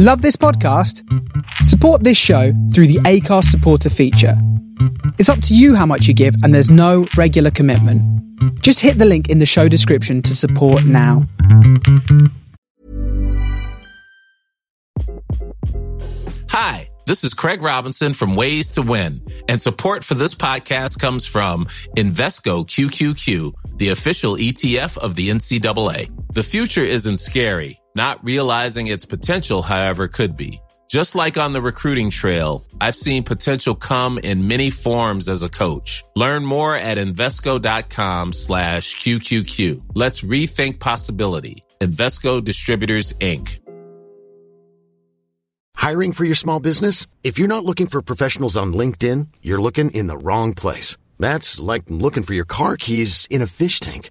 Love this podcast? Support this show through the Acast supporter feature. It's up to you how much you give, and there's no regular commitment. Just hit the link in the show description to support now. Hi, this is Craig Robinson from Ways to Win, and support for this podcast comes from Invesco QQQ, the official ETF of the NCAA. The future isn't scary. Not realizing its potential, however, could be. Just like on the recruiting trail, I've seen potential come in many forms as a coach. Learn more at Invesco.com slash QQQ. Let's rethink possibility. Invesco Distributors, Inc. Hiring for your small business? If you're not looking for professionals on LinkedIn, you're looking in the wrong place. That's like looking for your car keys in a fish tank.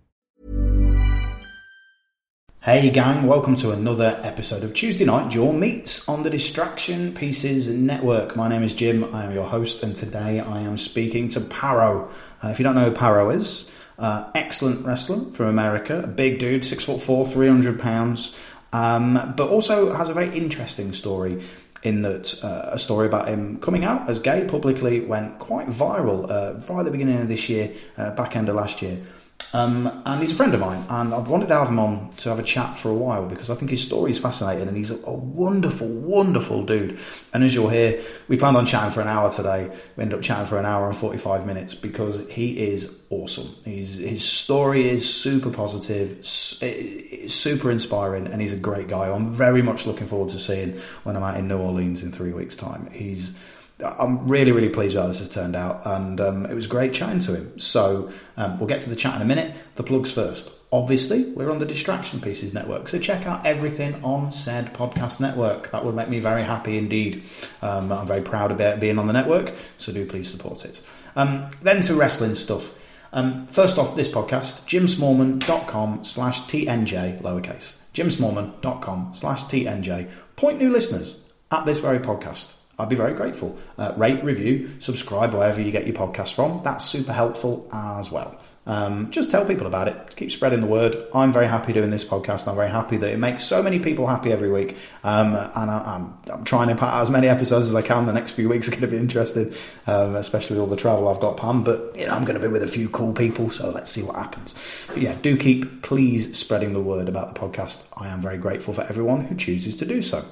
Hey gang, welcome to another episode of Tuesday Night Jaw Meets on the Distraction Pieces Network. My name is Jim, I am your host, and today I am speaking to Parrow. Uh, if you don't know who Parrow is, uh, excellent wrestler from America, a big dude, six foot four, 300 pounds, um, but also has a very interesting story in that uh, a story about him coming out as gay publicly went quite viral uh, right at the beginning of this year, uh, back end of last year. Um, and he's a friend of mine, and I've wanted to have him on to have a chat for a while because I think his story is fascinating, and he's a, a wonderful, wonderful dude. And as you'll hear, we planned on chatting for an hour today. We ended up chatting for an hour and forty-five minutes because he is awesome. He's, his story is super positive, super inspiring, and he's a great guy. I'm very much looking forward to seeing when I'm out in New Orleans in three weeks' time. He's I'm really, really pleased with how this has turned out, and um, it was great chatting to him. So um, we'll get to the chat in a minute. The plugs first. Obviously, we're on the Distraction Pieces Network, so check out everything on said podcast network. That would make me very happy indeed. Um, I'm very proud about being on the network, so do please support it. Um, then to wrestling stuff. Um, first off, this podcast, jimsmallman.com slash TNJ, lowercase. jimsmallman.com slash TNJ. Point new listeners at this very podcast. I'd be very grateful. Uh, rate, review, subscribe wherever you get your podcast from. That's super helpful as well. Um, just tell people about it. Keep spreading the word. I'm very happy doing this podcast. I'm very happy that it makes so many people happy every week. Um, and I, am I'm, I'm trying to put out as many episodes as I can. The next few weeks are going to be interesting, um, especially with all the travel I've got planned. But you know, I'm going to be with a few cool people, so let's see what happens. But yeah, do keep please spreading the word about the podcast. I am very grateful for everyone who chooses to do so.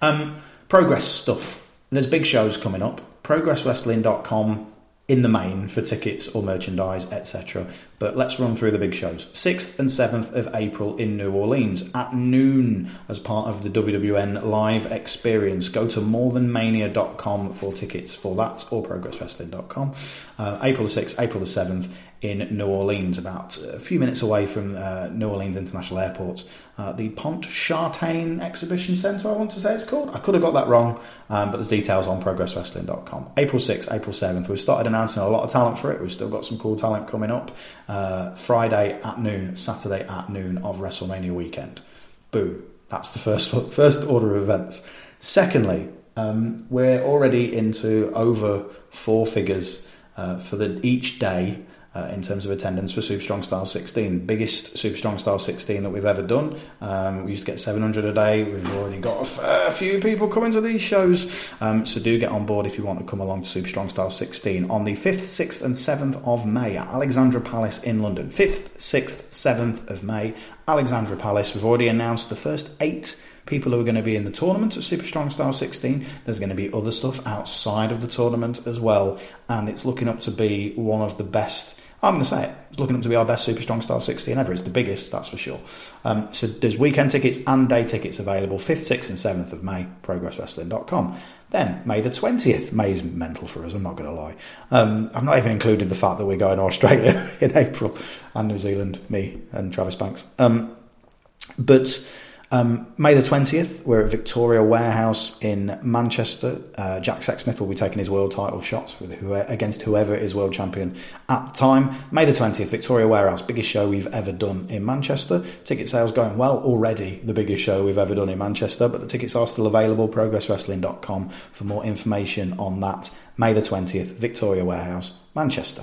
Um, progress stuff. There's big shows coming up. ProgressWrestling.com in the main for tickets or merchandise, etc. But let's run through the big shows. 6th and 7th of April in New Orleans at noon as part of the WWN live experience. Go to morethanmania.com for tickets for that or progresswrestling.com. Uh, April the 6th, April the 7th in New Orleans, about a few minutes away from uh, New Orleans International Airport. Uh, the Pontchartrain Exhibition Centre, I want to say it's called. I could have got that wrong, um, but there's details on progresswrestling.com. April 6th, April 7th. We've started announcing a lot of talent for it. We've still got some cool talent coming up. Uh, Friday at noon, Saturday at noon of WrestleMania weekend. Boom. That's the first, first order of events. Secondly, um, we're already into over four figures uh, for the each day uh, in terms of attendance for Super Strong Style 16. Biggest Super Strong Style 16 that we've ever done. Um, we used to get 700 a day. We've already got a fair few people coming to these shows. Um, so do get on board if you want to come along to Super Strong Style 16 on the 5th, 6th, and 7th of May at Alexandra Palace in London. 5th, 6th, 7th of May, Alexandra Palace. We've already announced the first eight people who are going to be in the tournament at Super Strong Style 16. There's going to be other stuff outside of the tournament as well, and it's looking up to be one of the best I'm going to say it. It's looking to be our best Super Strong Style 16 ever. It's the biggest, that's for sure. Um, so there's weekend tickets and day tickets available 5th, 6th, and 7th of May, progresswrestling.com. Then, May the 20th. May's mental for us, I'm not going to lie. Um, I've not even included the fact that we're going to Australia in April and New Zealand, me and Travis Banks. Um, but Um, May the 20th, we're at Victoria Warehouse in Manchester. Uh, Jack Sexsmith will be taking his world title shots who, against whoever is world champion at the time. May the 20th, Victoria Warehouse, biggest show we've ever done in Manchester. Ticket sales going well already, the biggest show we've ever done in Manchester, but the tickets are still available. ProgressWrestling.com for more information on that. May the 20th, Victoria Warehouse, Manchester.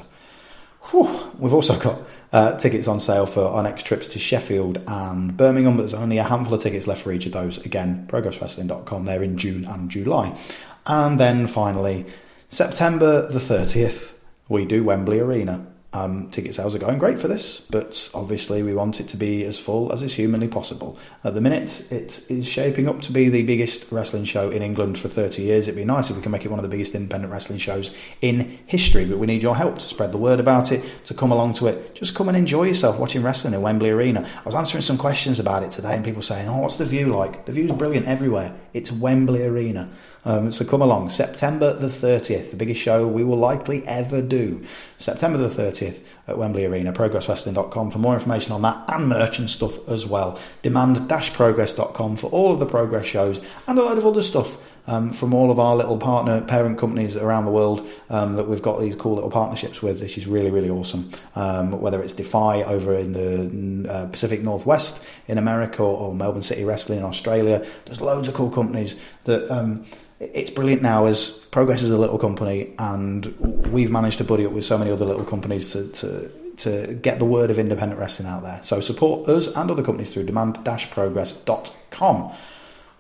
Whew. We've also got uh, tickets on sale for our next trips to Sheffield and Birmingham, but there's only a handful of tickets left for each of those. Again, progresswrestling.com, they're in June and July. And then finally, September the 30th, we do Wembley Arena. Um, ticket sales are going great for this, but obviously we want it to be as full as is humanly possible. At the minute, it is shaping up to be the biggest wrestling show in England for 30 years. It'd be nice if we can make it one of the biggest independent wrestling shows in history, but we need your help to spread the word about it, to come along to it. Just come and enjoy yourself watching wrestling in Wembley Arena. I was answering some questions about it today, and people saying, Oh, what's the view like? The view's brilliant everywhere. It's Wembley Arena. Um, so come along, September the 30th, the biggest show we will likely ever do. September the 30th at Wembley Arena, progresswrestling.com for more information on that and merch and stuff as well. Demand-progress.com for all of the progress shows and a load of other stuff. Um, from all of our little partner parent companies around the world um, that we've got these cool little partnerships with, which is really, really awesome. Um, whether it's Defy over in the uh, Pacific Northwest in America or, or, Melbourne City Wrestling in Australia, there's loads of cool companies that um, it's brilliant now as Progress is a little company, and we've managed to buddy up with so many other little companies to, to to get the word of independent wrestling out there. So support us and other companies through demand-progress.com.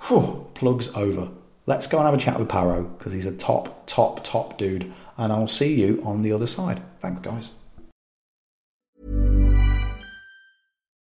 Whew, plugs over. Let's go and have a chat with Parrow because he's a top, top, top dude. And I'll see you on the other side. Thanks, guys.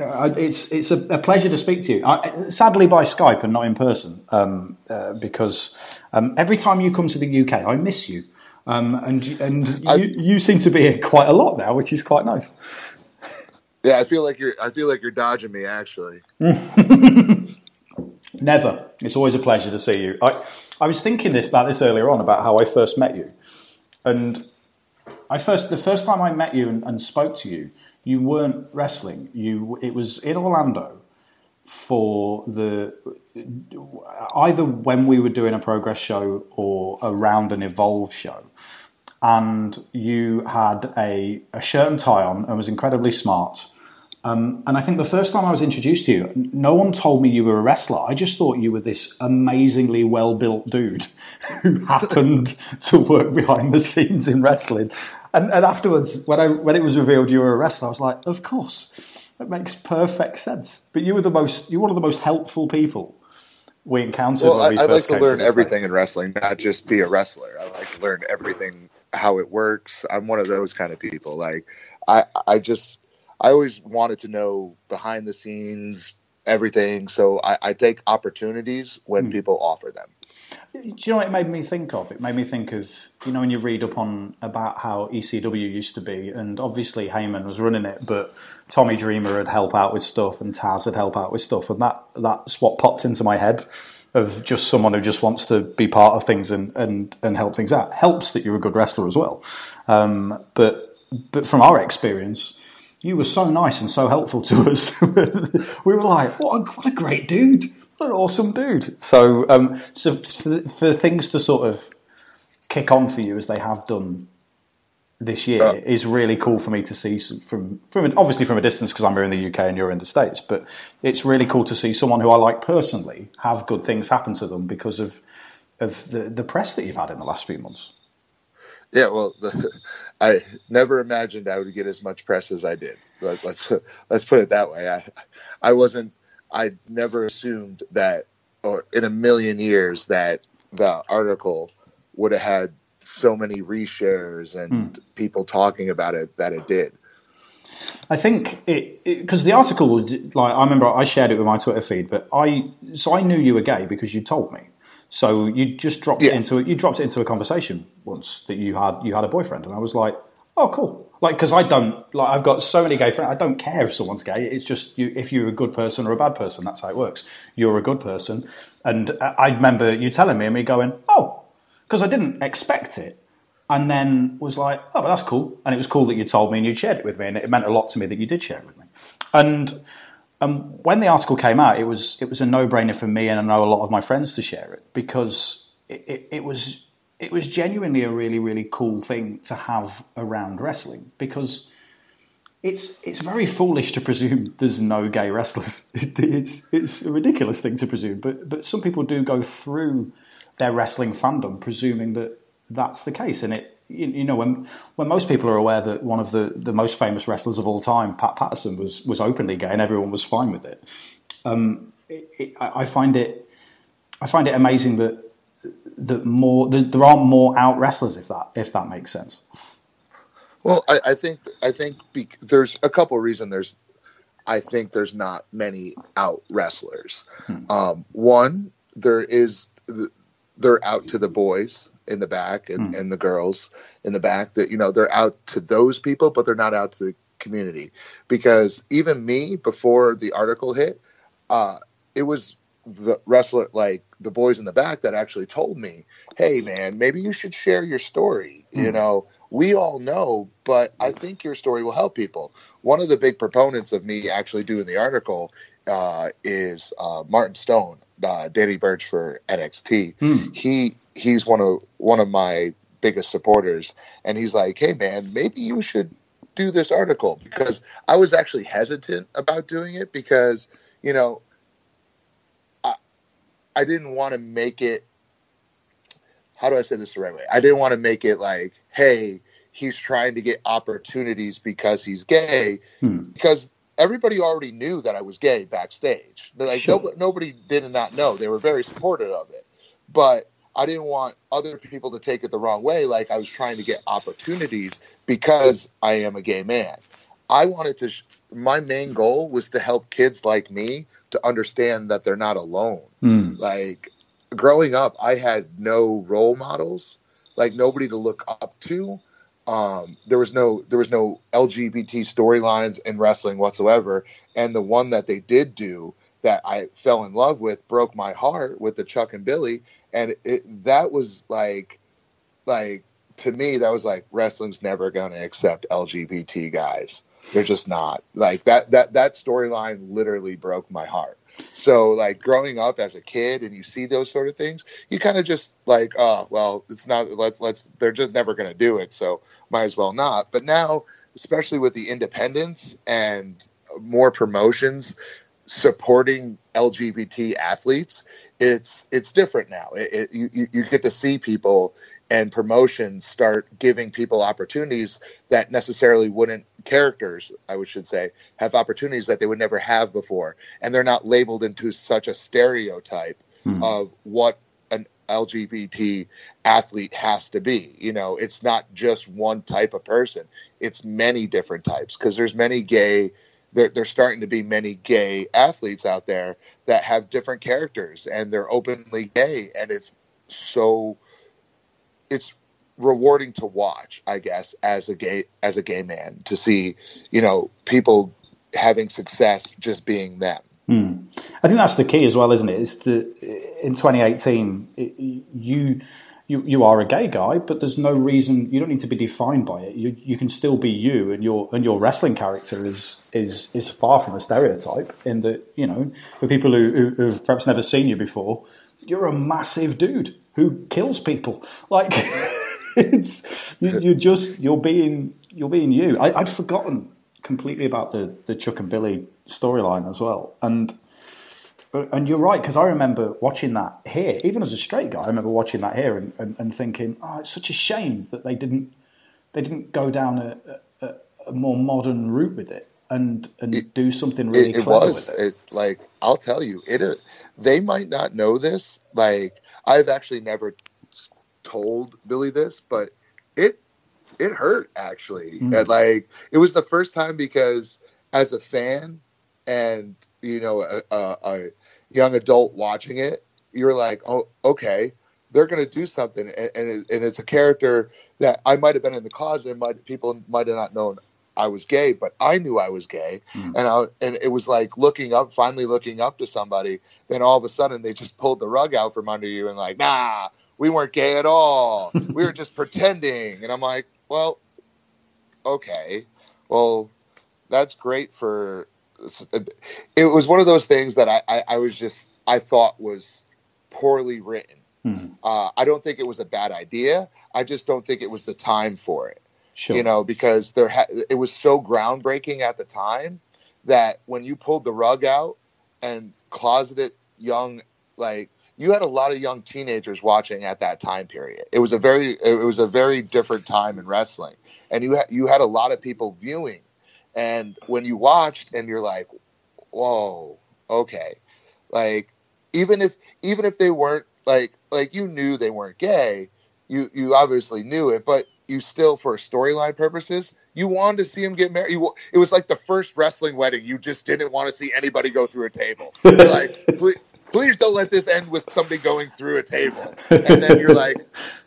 Uh, it's it's a, a, pleasure to speak to you. I, sadly, by Skype and not in person, um, uh, because um, every time you come to the UK, I miss you, um, and and you, you, seem to be here quite a lot now, which is quite nice. Yeah, I feel like you're. I feel like you're dodging me. Actually, never. It's always a pleasure to see you. I I was thinking this about this earlier on about how I first met you, and I first the first time I met you and, and, spoke to you, you weren't wrestling. You it was in Orlando for the either when we were doing a progress show or around an evolve show, and you had a, a shirt and tie on and was incredibly smart. Um, and I think the first time I was introduced to you, no one told me you were a wrestler. I just thought you were this amazingly well built dude who happened to work behind the scenes in wrestling. And, and afterwards, when I when it was revealed you were a wrestler, I was like, of course, that makes perfect sense. But you were the most, you're one of the most helpful people we encountered. Well, I, I like to learn everything in wrestling, not just be a wrestler. I like to learn everything how it works. I'm one of those kind of people. Like I, I just, I always wanted to know behind the scenes everything. So I, I take opportunities when Hmm. people offer them. Do you know what it made me think of? It made me think of you know when you read up on about how ECW used to be, and obviously Heyman was running it, but Tommy Dreamer would help out with stuff, and Taz would help out with stuff, and that that's what popped into my head of just someone who just wants to be part of things and and and help things out. Helps that you're a good wrestler as well, um, but but from our experience. You were so nice and so helpful to us. we were like, "What a, what a great dude! An awesome dude!" So, um, so for, for things to sort of kick on for you as they have done this year Yeah. is really cool for me to see from from obviously from a distance because I'm here in the UK and you're in the States. But it's really cool to see someone who I like personally have good things happen to them because of of the the press that you've had in the last few months. Yeah, well, the, I never imagined I would get as much press as I did. Let, let's let's put it that way. I I wasn't. I never assumed that, or in a million years, that the article would have had so many reshares and hmm. people talking about it that it did. I think it because the article was like I remember I shared it with my Twitter feed, but I so I knew you were gay because you told me. So you just dropped it into you dropped it into a conversation once that you had you had a boyfriend, and I was like, oh cool. Like because I don't like I've got so many gay friends. I don't care if someone's gay. It's just you, if you're a good person or a bad person. That's how it works. You're a good person, and I remember you telling me and me going, oh, because I didn't expect it and then was like, "Oh, but that's cool." And it was cool that you told me and you shared it with me, and it meant a lot to me that you did share it with me. And um, when the article came out, it was it was a no brainer for me, and I know a lot of my friends to share it because it, it, it was it was genuinely a really really cool thing to have around wrestling because. It's it's very foolish to presume there's no gay wrestlers. It's it's a ridiculous thing to presume, but but some people do go through their wrestling fandom presuming that that's the case. And it, you, know, when when most people are aware that one of the, the most famous wrestlers of all time, Pat Patterson, was was openly gay and everyone was fine with it. Um, it, it I find it I find it amazing that that more that there aren't more out wrestlers if that if that makes sense. Well, I, I think I think bec there's a couple of reasons. There's I think there's not many out wrestlers. Um, one, there is they're out to the boys in the back and, and the girls in the back that you know they're out to those people, but they're not out to the community because even me before the article hit, uh, it was the wrestler like the boys in the back that actually told me, "Hey, man, maybe you should share your story." You know, we all know, but I think your story will help people. One of the big proponents of me actually doing the article uh, is uh, Martin Stone, uh, Danny Burch for NXT. He he's one of one of my biggest supporters, and he's like, "Hey, man, maybe you should do this article," because I was actually hesitant about doing it because you know I didn't want to make it how do I say this the right way? I didn't want to make it like, hey, he's trying to get opportunities because he's gay, hmm. because everybody already knew that I was gay backstage. Like Sure. nobody, nobody did not know. They were very supportive of it, but I didn't want other people to take it the wrong way. Like I was trying to get opportunities because I am a gay man. I wanted to. Sh- my main goal was to help kids like me to understand that they're not alone. Like growing up, I had no role models, like nobody to look up to. Um, there was no there was no LGBT storylines in wrestling whatsoever, and the one that they did do that I fell in love with broke my heart with the Chuck and Billy, and it, that was like like to me that was like wrestling's never going to accept LGBT guys. They're just not like that. That that storyline literally broke my heart. So like growing up as a kid and you see those sort of things, you kind of just like, oh well, it's not. Let's let's. They're just never going to do it, so might as well not. But now, especially with the independence and more promotions supporting LGBT athletes, it's it's different now. It, it, you- you get to see people and promotions start giving people opportunities that necessarily wouldn't characters i would should say have opportunities that they would never have before. And they're not labeled into such a stereotype hmm. of what an lgbt athlete has to be. You know it's not just one type of person. It's many different types because there's many gay there, there's starting to be many gay athletes out there that have different characters and they're openly gay. And it's so it's rewarding to watch i guess as a gay as a gay man to see you know people having success just being them hmm. i think that's the key as well isn't it it's the in 2018 it, you you, you are a gay guy, but there's no reason you don't need to be defined by it. You you can still be you, and your and your wrestling character is is is far from a stereotype. In that you know, for people who, who have perhaps never seen you before, you're a massive dude who kills people. Like it's you, you're just you're being you're being you. I, I'd forgotten completely about the the Chuck and Billy storyline as well, and and you're right because I remember watching that here, even as a straight guy. I remember watching that here and, and, and thinking, oh, it's such a shame that they didn't they didn't go down a, a, a more modern route with it and and it, do something really. It, it was it. like I'll tell you, it they might not know this. Like I've actually never told Billy this, but it it hurt actually. Mm. And like it was the first time because as a fan and you know a, a, a young adult watching it, you're like, oh, okay, they're going to do something, and, and, and, it's a character that I might have been in the closet, might people might have not known I was gay, but I knew I was gay, mm. and I and it was like looking up, finally looking up to somebody. Then all of a sudden, they just pulled the rug out from under you and like, nah, we weren't gay at all. we were just pretending, and I'm like, well, okay, well, that's great for it was one of those things that I, I, I was just I thought was poorly written. Mm-hmm. Uh, I don't think it was a bad idea. I just don't think it was the time for it. Sure. You know, because there ha- it was so groundbreaking at the time that when you pulled the rug out and closeted young, like you had a lot of young teenagers watching at that time period. It was a very it was a very different time in wrestling, and you had you had a lot of people viewing and when you watched and you're like, whoa, okay. Like even if even if they weren't like like you knew they weren't gay, you you obviously knew it, but you still for storyline purposes, you wanted to see him get married. You, it was like the first wrestling wedding. You just didn't want to see anybody go through a table. You're like, please, please don't let this end with somebody going through a table. And then you're like,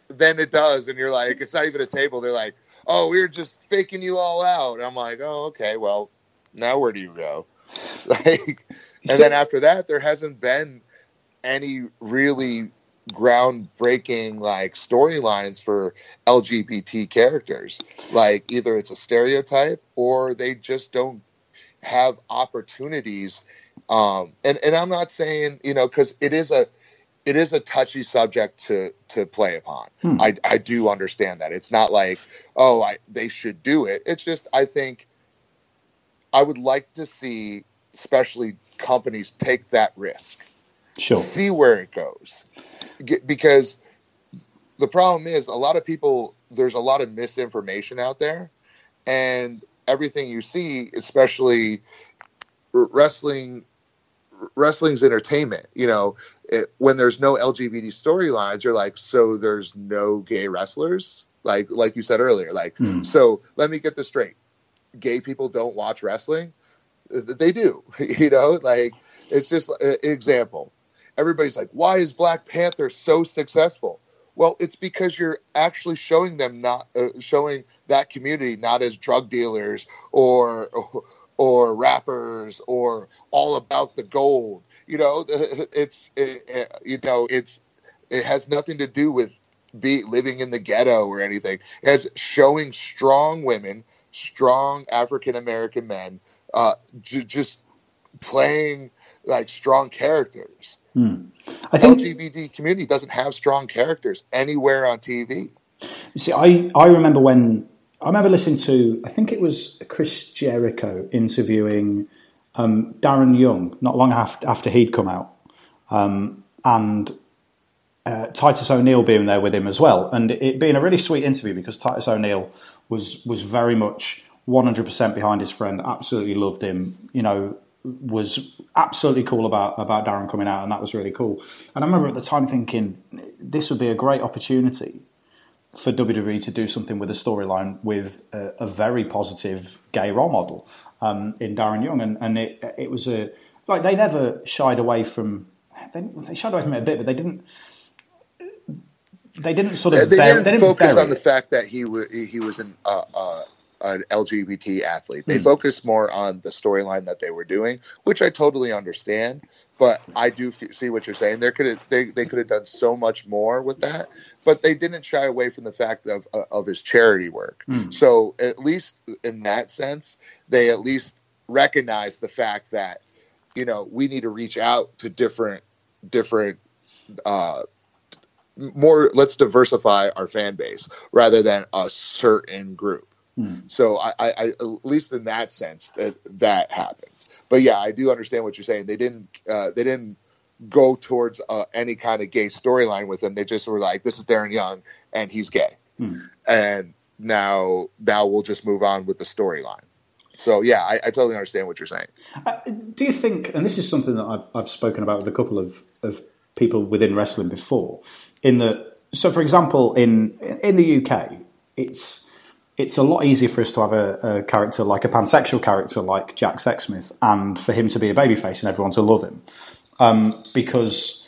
then it does, and you're like, it's not even a table. They're like, oh, we were just faking you all out. I'm like, oh, okay, well, now where do you go? Like, and then after that, there hasn't been any really groundbreaking like storylines for LGBT characters. Like either it's a stereotype or they just don't have opportunities. Um, and and I'm not saying you know because it is a it is a touchy subject to to play upon. Hmm. I I do understand that. It's not like oh I they should do it. It's just I think I would like to see especially companies take that risk. Sure. See where it goes. Get, because the problem is a lot of people there's a lot of misinformation out there and everything you see especially wrestling wrestling's entertainment. You know, it, when there's no LGBT storylines, you're like, so there's no gay wrestlers, like like you said earlier. Like, hmm. so let me get this straight: gay people don't watch wrestling. They do. You know, like it's just an example. Everybody's like, why is Black Panther so successful? Well, it's because you're actually showing them not uh, showing that community not as drug dealers or, or rappers or all about the gold. You know, it's it, you know it's it has nothing to do with be living in the ghetto or anything. It has showing strong women, strong African American men, uh, j- just playing like strong characters. Hmm. I think LGBT community doesn't have strong characters anywhere on TV. You see, I, I remember when I remember listening to, I think it was Chris Jericho interviewing um, Darren Young not long after, after he'd come out, um, and uh, Titus O'Neil being there with him as well, and it being a really sweet interview because Titus O'Neil was was very much 100% behind his friend, absolutely loved him, you know, was absolutely cool about about Darren coming out, and that was really cool. And I remember at the time thinking this would be a great opportunity for WWE to do something with a storyline with a, a, very positive gay role model um, in Darren Young, and, and it it was a like they never shied away from they, they shied away from it a bit, but they didn't they didn't sort of they, bear, didn't, they didn't focus on it. the fact that he was he was an uh, uh, an LGBT athlete. They Hmm. focused more on the storyline that they were doing, which I totally understand. But I do f- see what you're saying. There could they, they could have done so much more with that, but they didn't shy away from the fact of uh, of his charity work. Hmm. So at least in that sense, they at least recognize the fact that you know we need to reach out to different different uh, more let's diversify our fan base rather than a certain group so I, I, I at least in that sense that that happened. But yeah i do understand what you're saying. They didn't uh, they didn't go towards uh, any kind of gay storyline with him they just were like this is darren young and he's gay. And now now we'll just move on with the storyline. So yeah I, I totally understand what you're saying. Uh, do you think, and this is something that I've, I've spoken about with a couple of, of people within wrestling before, in that, so for example, in in the UK, it's it's a lot easier for us to have a, a character like a pansexual character like Jack Sexsmith, and for him to be a babyface and everyone to love him, um, because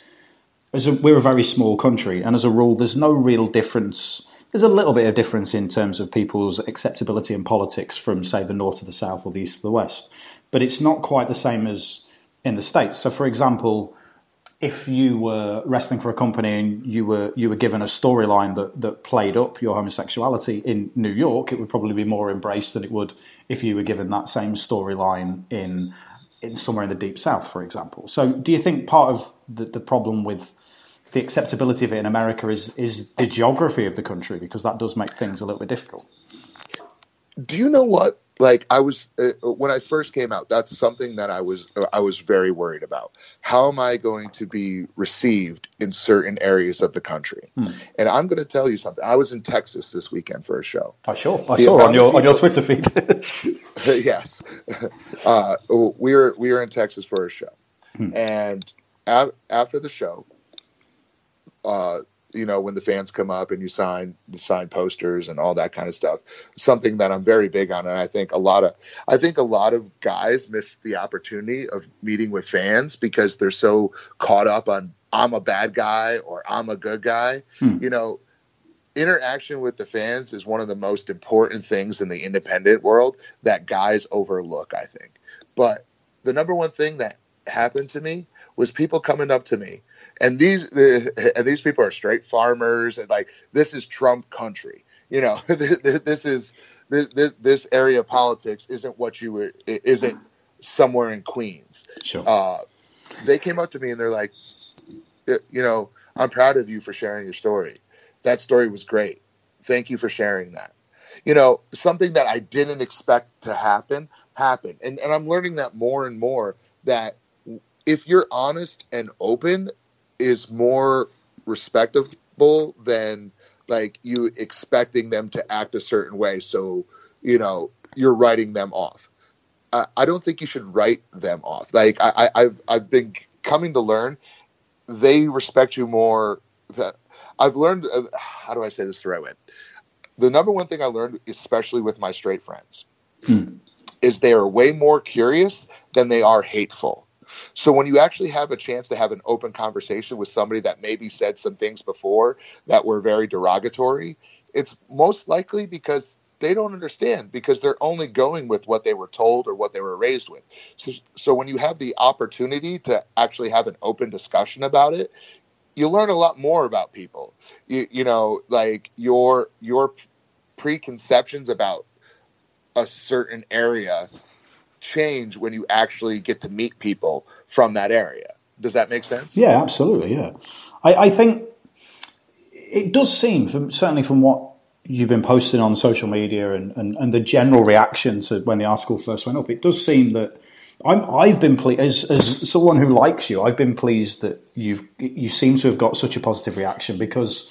a, we're a very small country, and as a rule, there's no real difference. There's a little bit of difference in terms of people's acceptability in politics from, say, the north to the south or the east to the west, but it's not quite the same as in the states. So, for example, if you were wrestling for a company and you were you were given a storyline that, that played up your homosexuality in New York, it would probably be more embraced than it would if you were given that same storyline in in somewhere in the deep south, for example. So, do you think part of the, the problem with the acceptability of it in America is is the geography of the country because that does make things a little bit difficult. do you know what like i was uh, when i first came out that's something that i was uh, i was very worried about. How am i going to be received in certain areas of the country? And i'm going to tell you something. I was in texas this weekend for a show. I sure. I The saw on your of on your Twitter feed. yes. Uh, we were we were in texas for a show. And a- after the show uh, you know when the fans come up and you sign you sign posters and all that kind of stuff something that i'm very big on. And i think a lot of i think a lot of guys miss the opportunity of meeting with fans because they're so caught up on i'm a bad guy or i'm a good guy. Hmm. You know interaction with the fans is one of the most important things in the independent world that guys overlook, I think. But the number one thing that happened to me was people coming up to me, and these and these people are straight farmers, and like this is Trump country, you know. This is this this area of politics isn't what you would isn't somewhere in Queens. Sure. Uh, they came up to me and they're like, you know, I'm proud of you for sharing your story. That story was great. Thank you for sharing that. You know, something that I didn't expect to happen happened. And, and I'm learning that more and more that if you're honest and open is more respectable than like you expecting them to act a certain way. So, you know, you're writing them off. I, I don't think you should write them off. Like I, I, I've, I've been coming to learn they respect you more. That I've learned. Uh, how do I say this the right way? The number one thing I learned, especially with my straight friends, is they are way more curious than they are hateful. So when you actually have a chance to have an open conversation with somebody that maybe said some things before that were very derogatory, it's most likely because they don't understand because they're only going with what they were told or what they were raised with. So, so when you have the opportunity to actually have an open discussion about it, you learn a lot more about people. You, you know, like your your preconceptions about a certain area change when you actually get to meet people from that area. Does that make sense? Yeah, absolutely. Yeah, I, I think it does seem, from, certainly from what you've been posting on social media and, and, and the general reaction to when the article first went up, it does seem that I'm, I've been pleased as, as someone who likes you. I've been pleased that you've you seem to have got such a positive reaction because,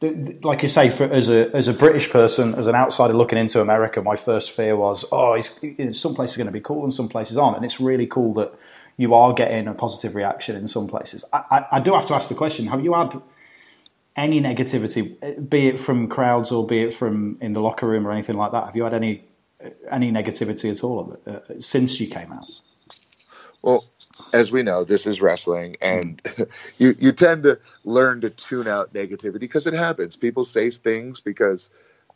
like you say, for, as a as a British person, as an outsider looking into America, my first fear was, oh, some places are going to be cool and some places aren't, and it's really cool that you are getting a positive reaction in some places. I, I, I do have to ask the question: Have you had any negativity, be it from crowds or be it from in the locker room or anything like that? Have you had any any negativity at all uh, since you came out? Well, as we know, this is wrestling, and you you tend to learn to tune out negativity because it happens. People say things because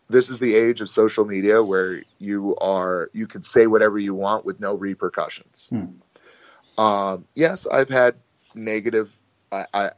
this is the age of social media where you are you can say whatever you want with no repercussions. Hmm. Um, yes, I've had negative. I, I,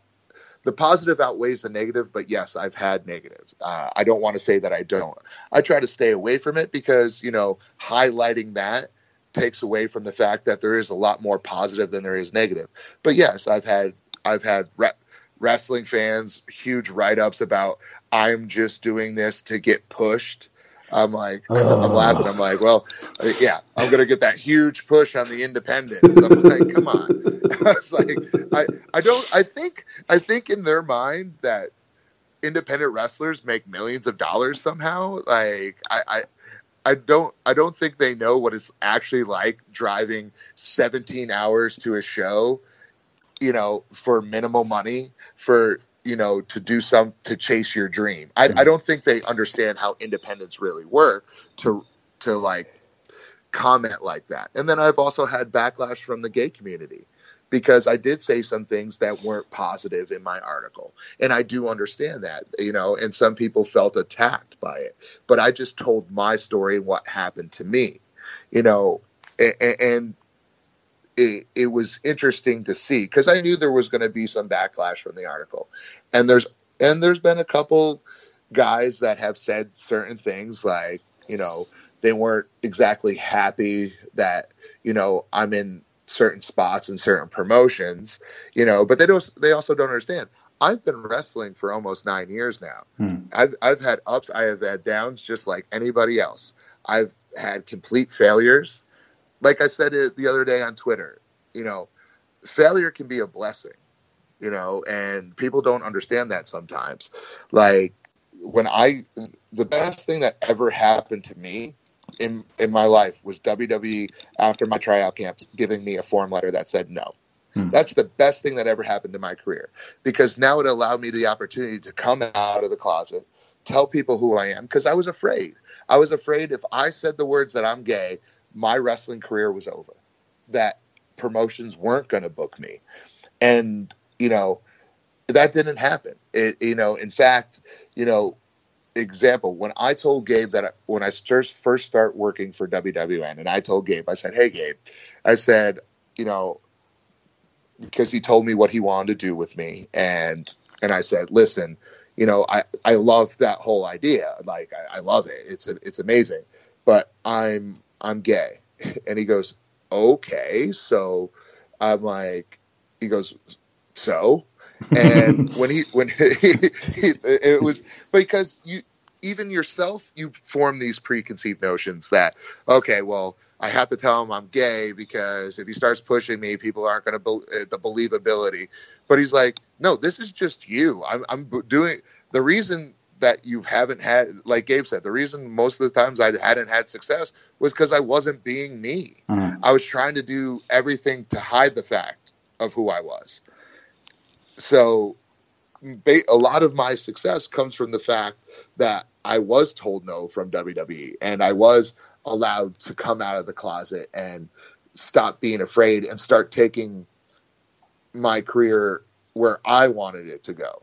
the positive outweighs the negative, but yes, I've had negatives. Uh, I don't want to say that I don't. I try to stay away from it because you know highlighting that takes away from the fact that there is a lot more positive than there is negative. But yes, I've had I've had re- wrestling fans huge write ups about I'm just doing this to get pushed. I'm like. I'm laughing. I'm like, well, uh, yeah, I'm gonna get that huge push on the independents. I'm like, come on. I was like, I, I don't. I think, I think in their mind that independent wrestlers make millions of dollars somehow. Like, I, I I don't I don't think they know what it's actually like driving 17 hours to a show, you know, for minimal money for you know to do some to chase your dream. I, I mm-hmm. don't think they understand how independents really work to to like comment like that. And then I've also had backlash from the gay community because I did say some things that weren't positive in my article. And I do understand that, you know, and some people felt attacked by it. But I just told my story and what happened to me, you know, and, and it, it was interesting to see because I knew there was going to be some backlash from the article. And there's and there's been a couple guys that have said certain things like, you know, they weren't exactly happy that, you know, I'm in certain spots and certain promotions, you know, but they don't they also don't understand. I've been wrestling for almost nine years now. Hmm. I've I've had ups, I have had downs just like anybody else. I've had complete failures. Like I said it the other day on Twitter, you know, failure can be a blessing, you know, and people don't understand that sometimes. Like when I the best thing that ever happened to me in in my life was WWE after my tryout camp giving me a form letter that said no. Hmm. That's the best thing that ever happened to my career because now it allowed me the opportunity to come out of the closet, tell people who I am because I was afraid. I was afraid if I said the words that I'm gay, my wrestling career was over. That promotions weren't going to book me. And, you know, that didn't happen. It, you know, in fact, you know, example, when I told Gabe that I, when I first first start working for WWN, and I told Gabe, I said, "Hey, Gabe," I said, you know, because he told me what he wanted to do with me, and and I said, "Listen, you know, I I love that whole idea. Like, I, I love it. It's a, it's amazing, but I'm I'm gay." And he goes, "Okay." So I'm like, he goes, "So." And when he when he, he, it was because you even yourself you form these preconceived notions that okay well i have to tell him i'm gay because if he starts pushing me people aren't going to be, the believability. But he's like no this is just you. I'm, I'm doing the reason that you haven't had like gabe said the reason most of the times i hadn't had success was because i wasn't being me. Mm-hmm. i was trying to do everything to hide the fact of who i was so a lot of my success comes from the fact that I was told no from WWE and I was allowed to come out of the closet and stop being afraid and start taking my career where I wanted it to go.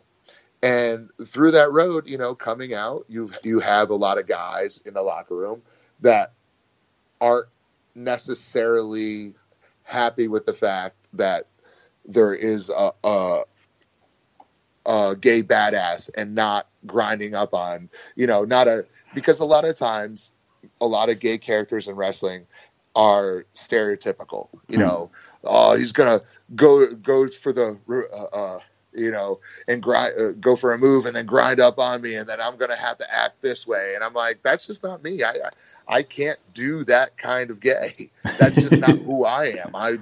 And through that road, you know, coming out, you you have a lot of guys in the locker room that aren't necessarily happy with the fact that there is a, a uh, gay badass and not grinding up on, you know, not a because a lot of times a lot of gay characters in wrestling are stereotypical. You mm know, oh, he's gonna go go for the uh, uh, you know and grind uh, go for a move and then grind up on me and then I'm gonna have to act this way and I'm like that's just not me. I I, I can't do that kind of gay. That's just not who I am. I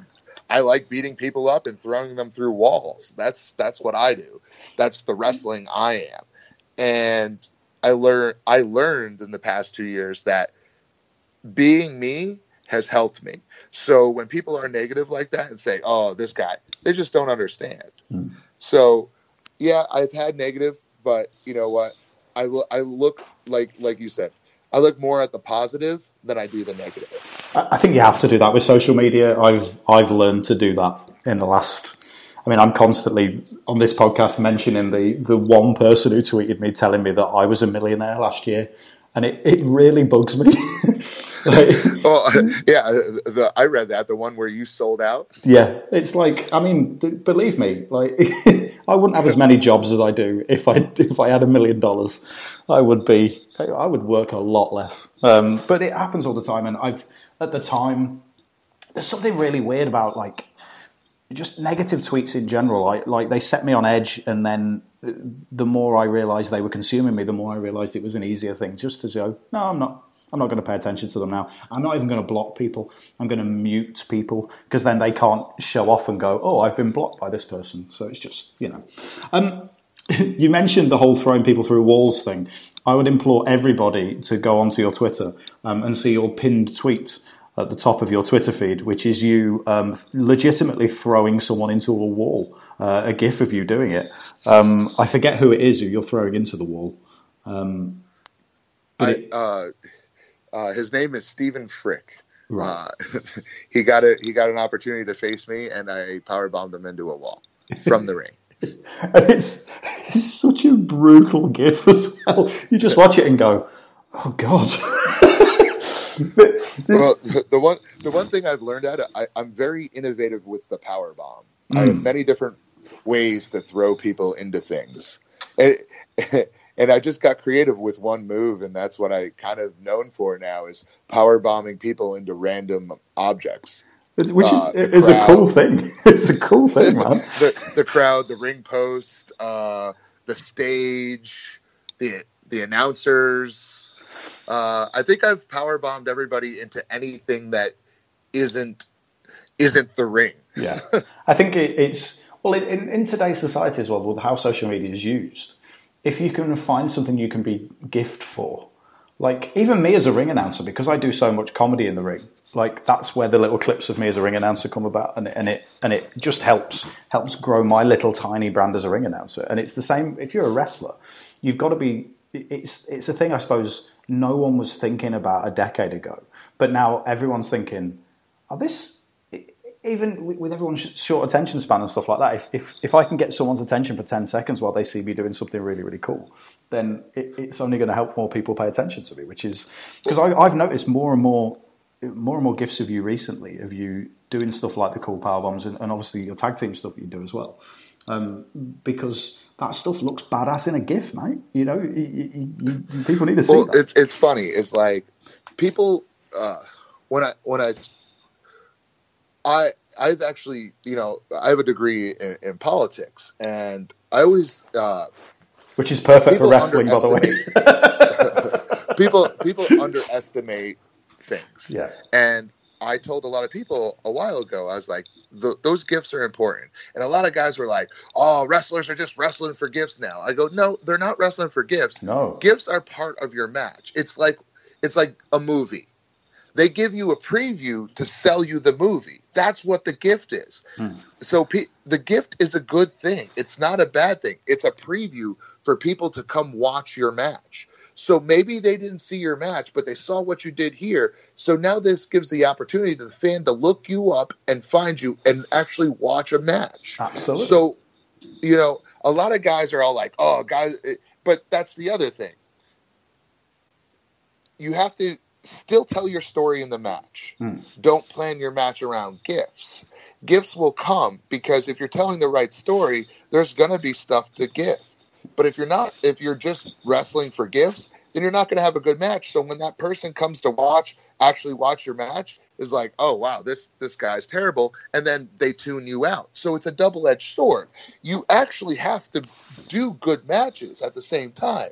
I like beating people up and throwing them through walls. That's that's what I do. That's the wrestling I am. And I learned I learned in the past 2 years that being me has helped me. So when people are negative like that and say, "Oh, this guy," they just don't understand. Mm. So, yeah, I've had negative, but you know what? I I look like like you said. I look more at the positive than I do the negative. I think you have to do that with social media. I've I've learned to do that in the last. I mean, I'm constantly on this podcast mentioning the the one person who tweeted me telling me that I was a millionaire last year, and it, it really bugs me. like, well, yeah, the, I read that the one where you sold out. Yeah, it's like I mean, believe me, like I wouldn't have as many jobs as I do if I if I had a million dollars. I would be I would work a lot less. Um, but it happens all the time, and I've at the time there's something really weird about like just negative tweets in general. Like, like they set me on edge, and then the more I realised they were consuming me, the more I realised it was an easier thing just to go. No, I'm not. I'm not going to pay attention to them now. I'm not even going to block people. I'm going to mute people because then they can't show off and go, "Oh, I've been blocked by this person." So it's just you know. Um, you mentioned the whole throwing people through walls thing. I would implore everybody to go onto your Twitter um, and see your pinned tweet at the top of your Twitter feed, which is you um, legitimately throwing someone into a wall, uh, a GIF of you doing it. Um, I forget who it is who you're throwing into the wall. Um, I, it, uh, uh, his name is Stephen Frick. Right. Uh, he got a he got an opportunity to face me, and I power bombed him into a wall from the ring. and it's, it's such a brutal gif as well. You just watch it and go, "Oh God." well, the one the one thing I've learned at it, I, am very innovative with the power bomb. Mm. I have hmm. many different ways to throw people into things, and, and I just got creative with one move, and that's what I kind of known for now is power bombing people into random objects. Which uh, is, is a cool thing. It's a cool thing, man. the, the crowd, the ring post, uh, the stage, the the announcers. Uh, I think I've power bombed everybody into anything that isn't isn't the ring. yeah, I think it, it's well in, in today's society as well with how social media is used. If you can find something you can be gift for, like even me as a ring announcer, because I do so much comedy in the ring like that's where the little clips of me as a ring announcer come about, and, and it and it just helps helps grow my little tiny brand as a ring announcer. And it's the same if you're a wrestler, you've got to be. It's it's a thing I suppose no one was thinking about a decade ago, but now everyone's thinking, "Oh, this." Even with everyone's short attention span and stuff like that, if, if, if I can get someone's attention for 10 seconds while they see me doing something really, really cool, then it, it's only going to help more people pay attention to me, which is because I've noticed more and more more and more gifts of you recently of you doing stuff like the cool power bombs and, and obviously your tag team stuff that you do as well. Um, because that stuff looks badass in a GIF, mate. You know, you, you, you, people need to see well, that. It's it's funny. It's like people uh, when I when I I I've actually you know I have a degree in, in politics and I always uh, which is perfect for wrestling, by the way. people people underestimate things. Yeah. And I told a lot of people a while ago, I was like, those gifts are important. And a lot of guys were like, oh, wrestlers are just wrestling for gifts now. I go, no, they're not wrestling for gifts. No. Gifts are part of your match. It's like it's like a movie. They give you a preview to sell you the movie. That's what the gift is. Hmm. So pe- the gift is a good thing. It's not a bad thing. It's a preview for people to come watch your match. So maybe they didn't see your match, but they saw what you did here. So now this gives the opportunity to the fan to look you up and find you and actually watch a match. Absolutely. So, you know, a lot of guys are all like, oh, guys, but that's the other thing. You have to still tell your story in the match. Hmm. Don't plan your match around gifts. Gifts will come because if you're telling the right story, there's going to be stuff to give. But if you're not, if you're just wrestling for gifts, then you're not going to have a good match. So when that person comes to watch, actually watch your match, is like, oh wow, this this guy's terrible, and then they tune you out. So it's a double edged sword. You actually have to do good matches at the same time,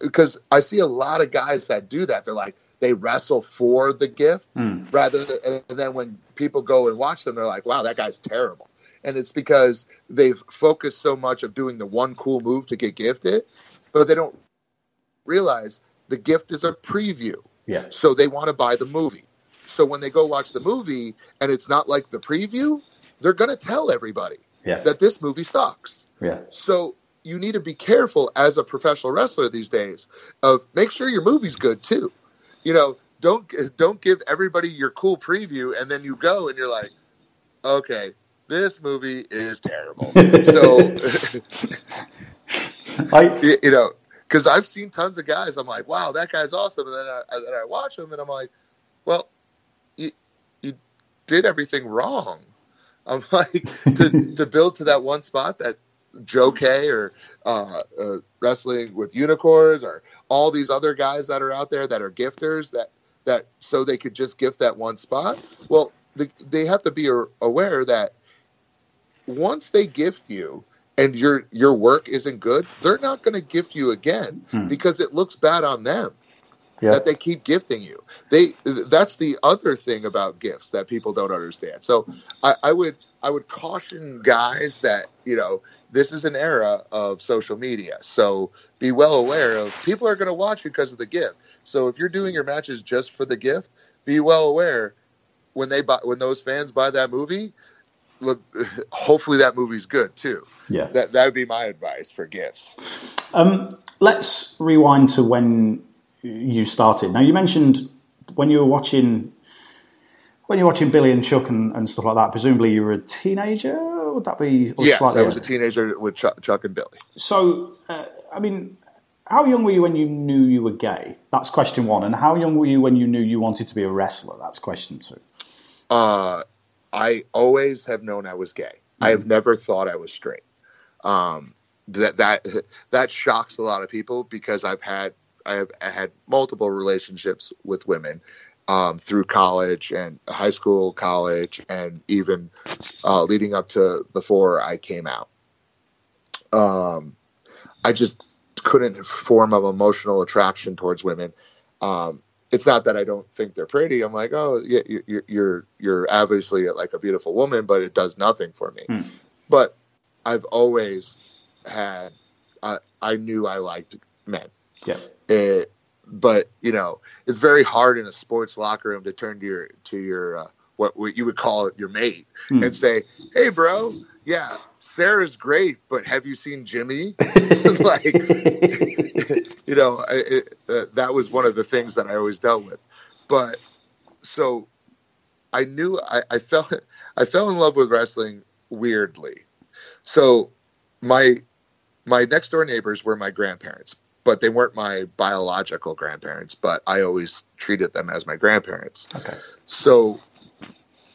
because I see a lot of guys that do that. They're like they wrestle for the gift mm. rather, than, and then when people go and watch them, they're like, wow, that guy's terrible and it's because they've focused so much of doing the one cool move to get gifted, but they don't realize the gift is a preview. Yeah. So they want to buy the movie. So when they go watch the movie and it's not like the preview, they're going to tell everybody yeah. that this movie sucks. Yeah. So you need to be careful as a professional wrestler these days of make sure your movie's good too. You know, don't don't give everybody your cool preview and then you go and you're like, okay, this movie is terrible. so, I, you, you know, because I've seen tons of guys. I'm like, wow, that guy's awesome, and then I, then I watch him and I'm like, well, you you did everything wrong. I'm like to to build to that one spot that Joe K or uh, uh, wrestling with unicorns or all these other guys that are out there that are gifters that that so they could just gift that one spot. Well, the, they have to be aware that once they gift you and your your work isn't good, they're not going to gift you again Hmm. because it looks bad on them yeah. that they keep gifting you. They that's the other thing about gifts that people don't understand. So I, I would I would caution guys that you know this is an era of social media. So be well aware of people are going to watch you because of the gift. So if you're doing your matches just for the gift, be well aware when they buy when those fans buy that movie. Look, hopefully that movie's good too. yeah. That that would be my advice for gifts. Um, let's rewind to when you started. Now, you mentioned when you were watching when you were watching Billy and Chuck and, and stuff like that. Presumably, you were a teenager. Would that be? or Yes, I was a teenager with Chuck, Chuck and Billy. So, uh, I mean, how young were you when you knew you were gay? That's question one. And how young were you when you knew you wanted to be a wrestler? That's question two. uh, I always have known I was gay. I have never thought I was straight. Um, that that that shocks a lot of people because I've had I have I had multiple relationships with women um, through college and high school, college, and even uh, leading up to before I came out. Um, I just couldn't form an emotional attraction towards women. Um, it's not that I don't think they're pretty. I'm like, oh, yeah, you- you're you're you're obviously like a beautiful woman, but it does nothing for me. Hmm. But I've always had, I I knew I liked men. Yeah. It, but you know, it's very hard in a sports locker room to turn to your to your uh, what, what you would call it your mate Hmm. and say, "Hey, bro, yeah, Sarah's great, but have you seen Jimmy?" like, you know, it, uh, that was one of the things that I always dealt with. But so I knew I, I fell I fell in love with wrestling weirdly. So my my next door neighbors were my grandparents, but they weren't my biological grandparents. But I always treated them as my grandparents. Okay. So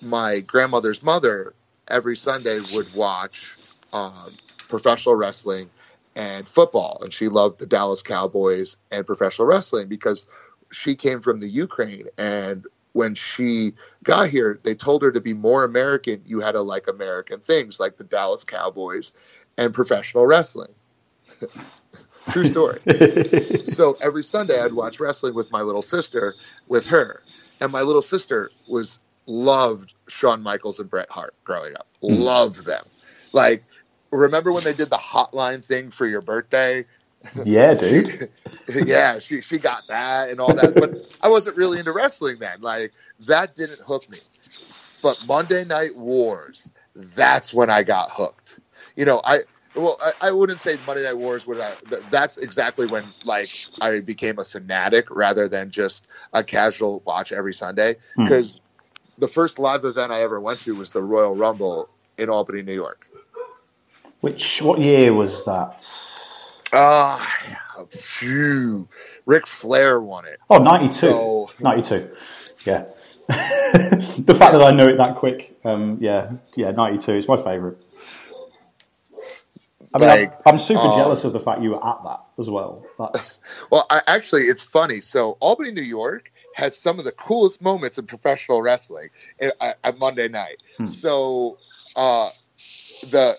my grandmother's mother every Sunday would watch um, professional wrestling and football, and she loved the Dallas Cowboys and professional wrestling because she came from the Ukraine and when she got here, they told her to be more American. You had to like American things like the Dallas Cowboys and professional wrestling. True story. so every Sunday I'd watch wrestling with my little sister with her. And my little sister was loved Shawn Michaels and Bret Hart growing up. Loved them. Like remember when they did the hotline thing for your birthday? Yeah, dude. yeah, she she got that and all that, but I wasn't really into wrestling then. Like that didn't hook me. But Monday Night Wars, that's when I got hooked. You know, I well, I, I wouldn't say Monday Night Wars would. I, that's exactly when like I became a fanatic rather than just a casual watch every Sunday. Hmm. The first live event I ever went to was the Royal Rumble in Albany, New York. Which what year was that? Ah, phew. Ric Flair won it. Oh, 92. So- 92. Yeah. the fact that I know it that quick, um, yeah, yeah, 92 is my favourite. I mean, Like, I'm, I'm super um, jealous of the fact you were at that as well. That's, Well, I, actually, it's funny. So Albany, New York, has some of the coolest moments in professional wrestling at, Monday night. So uh, the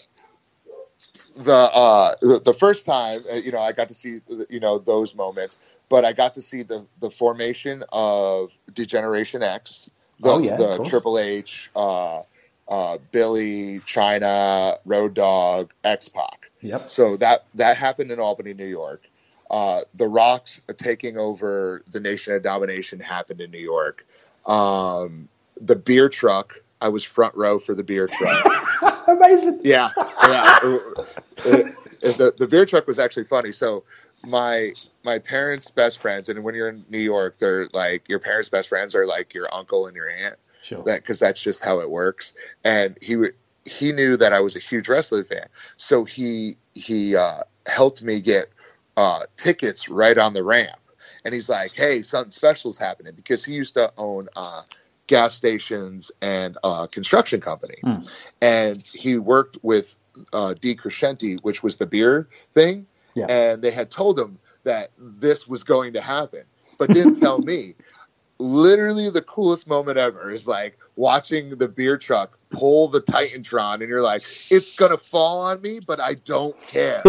the uh, the the first time, uh, you know, I got to see you know those moments, but I got to see the the formation of Degeneration X, the, Oh, yeah, the course. Triple H, uh, uh, Billy, Chyna, Road Dog, X Pac. yep. So that that happened in Albany, New York. Uh, the Rocks taking over the Nation of Domination happened in New York. Um, the beer truck, I was front row for the beer truck. Amazing. yeah, yeah. The the beer truck was actually funny. So my my parents' best friends, and when you're in New York, they're like your parents' best friends are like your uncle and your aunt. Sure. That because that's just how it works. And he would he knew that I was a huge wrestling fan, so he he uh, helped me get uh, tickets right on the ramp. And he's like, "Hey, something special is happening," because he used to own uh, gas stations and a construction company, Hmm. and he worked with uh, DeCrescente, which was the beer thing, Yeah. and they had told him that this was going to happen, but didn't tell me. Literally, the coolest moment ever is like watching the beer truck pull the Titantron, and you're like, "It's gonna fall on me, but I don't care."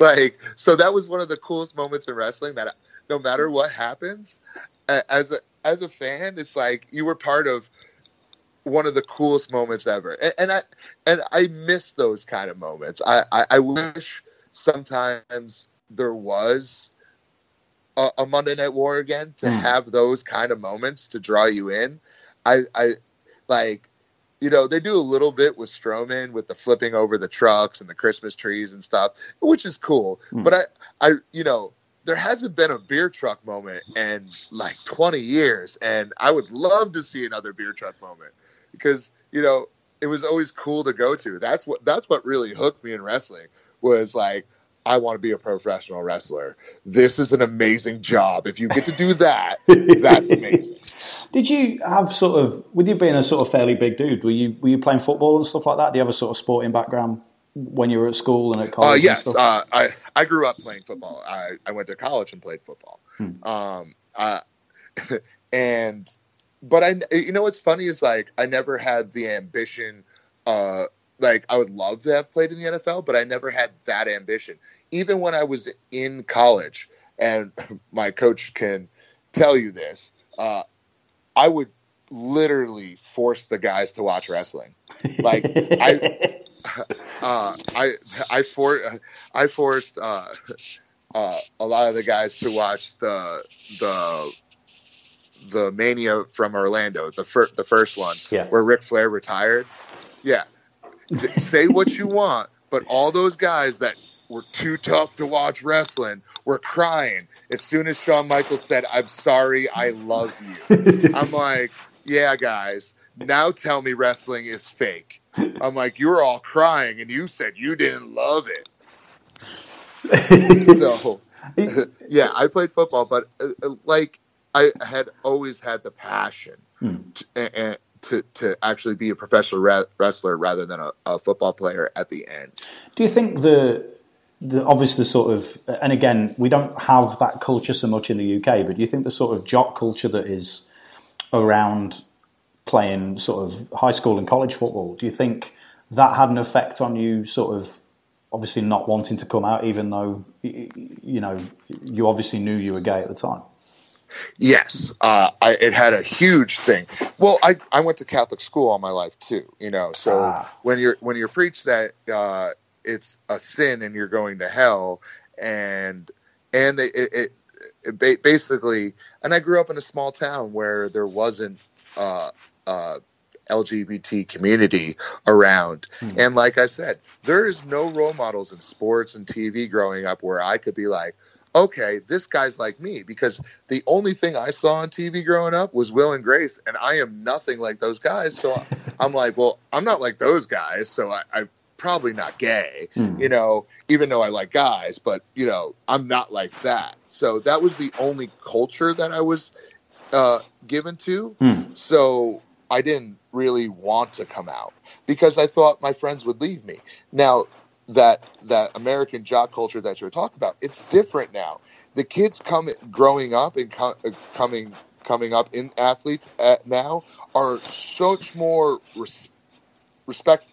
like, so that was one of the coolest moments in wrestling. That no matter what happens, as a as a fan, it's like you were part of one of the coolest moments ever, and, and I and I miss those kind of moments. I, I, I wish sometimes there was a, a Monday Night War again to Mm. have those kind of moments to draw you in. I, I like, you know, they do a little bit with Strowman with the flipping over the trucks and the Christmas trees and stuff, which is cool. Mm. But I, I, you know, there hasn't been a beer truck moment in like 20 years, and I would love to see another beer truck moment because you know it was always cool to go to. That's what that's what really hooked me in wrestling was like I want to be a professional wrestler. This is an amazing job. If you get to do that, that's amazing. Did you have sort of, with you being a sort of fairly big dude, were you were you playing football and stuff like that? Do you have a sort of sporting background when you were at school and at Uh, college? and yes, uh, I I grew up playing football. I, I went to college and played football. Um, uh, and but I you know what's funny is like I never had the ambition. Uh, like I would love to have played in the NFL, but I never had that ambition. Even when I was in college, and my coach can tell you this, uh, I would literally force the guys to watch wrestling. Like I, uh, I, I for, I forced uh, uh, a lot of the guys to watch the the the Mania from Orlando, the fir- the first one, Yeah. where Ric Flair retired. Yeah, say what you want, but all those guys that were too tough to watch wrestling were crying as soon as Shawn Michaels said, "I'm sorry, I love you." I'm like, yeah, guys. Now tell me wrestling is fake. I'm like, you were all crying and you said you didn't love it. so, yeah, I played football, but uh, uh, like I had always had the passion to, uh, to to actually be a professional re- wrestler rather than a, a football player at the end. Do you think the, the obviously sort of, and again, we don't have that culture so much in the UK, but do you think the sort of jock culture that is around playing sort of high school and college football, do you think that had an effect on you sort of obviously not wanting to come out even though, you know, you obviously knew you were gay at the time? Yes, uh, I, it had a huge thing. Well, I, I went to Catholic school all my life too, you know. So Ah. when you're when you're preached that uh, it's a sin and you're going to hell, and and they it, it, it basically, and I grew up in a small town where there wasn't uh, uh, LGBT community around, and like I said, there is no role models in sports and TV growing up where I could be like okay, this guy's like me because the only thing I saw on TV growing up was Will and Grace, and I am nothing like those guys. So I'm like, well, I'm not like those guys, so I, I'm probably not gay, you know, even though I like guys, but you know, I'm not like that. So that was the only culture that I was uh, given to. So I didn't really want to come out because I thought my friends would leave me. Now that that American jock culture that you're talking about, it's different now. The kids come growing up and co- uh, coming coming up in athletes at now are so much more res- respect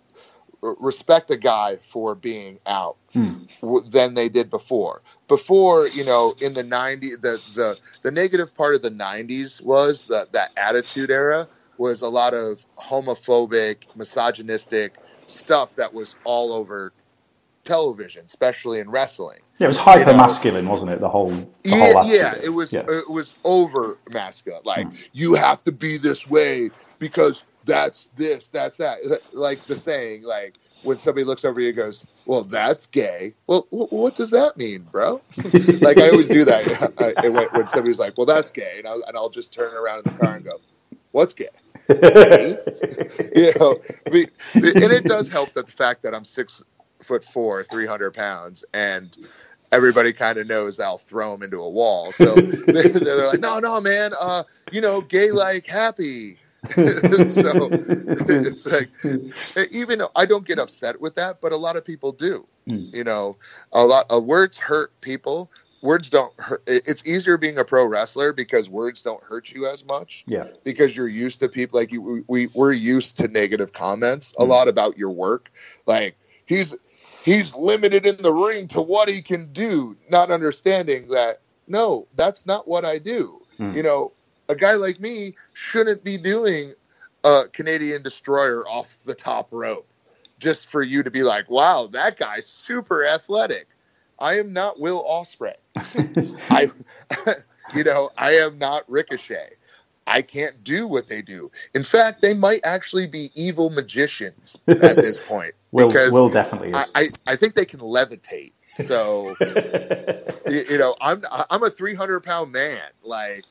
uh, respect a guy for being out hmm. w- than they did before. Before, you know, in the 90s, the, the, the negative part of the 90s was that that attitude era was a lot of homophobic, misogynistic stuff that was all over television, especially in wrestling. Yeah, it was hyper masculine, wasn't it? The whole, the Yeah, whole yeah, it was Yeah. it was over masculine. Like hmm. you have to be this way because that's this, that's that. Like the saying, like when somebody looks over you and goes, "Well, that's gay." Well, what does that mean, bro? like I always do that I, when, when, somebody's like, "Well, that's gay," and I'll, and I'll just turn around in the car and go, "What's gay?" you know, and it does help that the fact that I'm six foot four, three hundred pounds, and everybody kind of knows I'll throw them into a wall. So they're like, "No, no, man, uh, you know, gay like happy." so it's like even I don't get upset with that, but a lot of people do. Mm. You know, a lot of words hurt people. Words don't hurt. It's easier being a pro wrestler because words don't hurt you as much. Yeah. Because you're used to people like you. We we're used to negative comments a mm. lot about your work. Like he's he's limited in the ring to what he can do, not understanding that no, that's not what I do. Mm. You know, a guy like me shouldn't be doing a Canadian destroyer off the top rope just for you to be like, wow, that guy's super athletic. I am not Will Ospreay. I, you know, I am not Ricochet. I can't do what they do. In fact, they might actually be evil magicians at this point Will, because Will definitely I, I, I think they can levitate. So, you, you know, I'm I'm a 300 pound man. Like,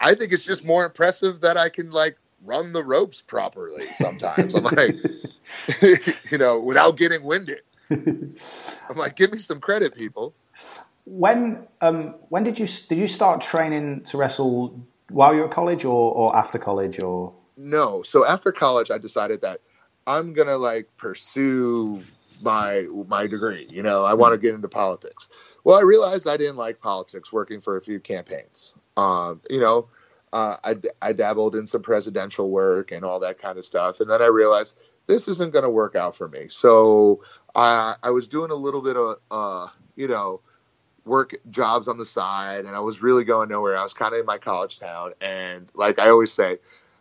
I think it's just more impressive that I can like run the ropes properly sometimes. I'm like, you know, without getting winded. I'm like, give me some credit, people. When um, when did you did you start training to wrestle while you were at college or, or after college or? No, so after college, I decided that I'm gonna like pursue my my degree. You know, I want to get into politics. Well, I realized I didn't like politics working for a few campaigns. Um, you know, uh, I, I dabbled in some presidential work and all that kind of stuff. And then I realized this isn't going to work out for me. So I, I was doing a little bit of, uh, you know, work jobs on the side and I was really going nowhere. I was kind of in my college town. And like I always say,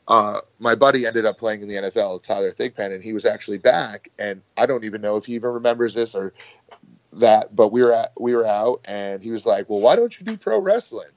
uh, my buddy ended up playing in the NFL, Tyler Thigpen, and he was actually back. And I don't even know if he even remembers this or that, but we were at, we were out and he was like, well, why don't you do pro wrestling?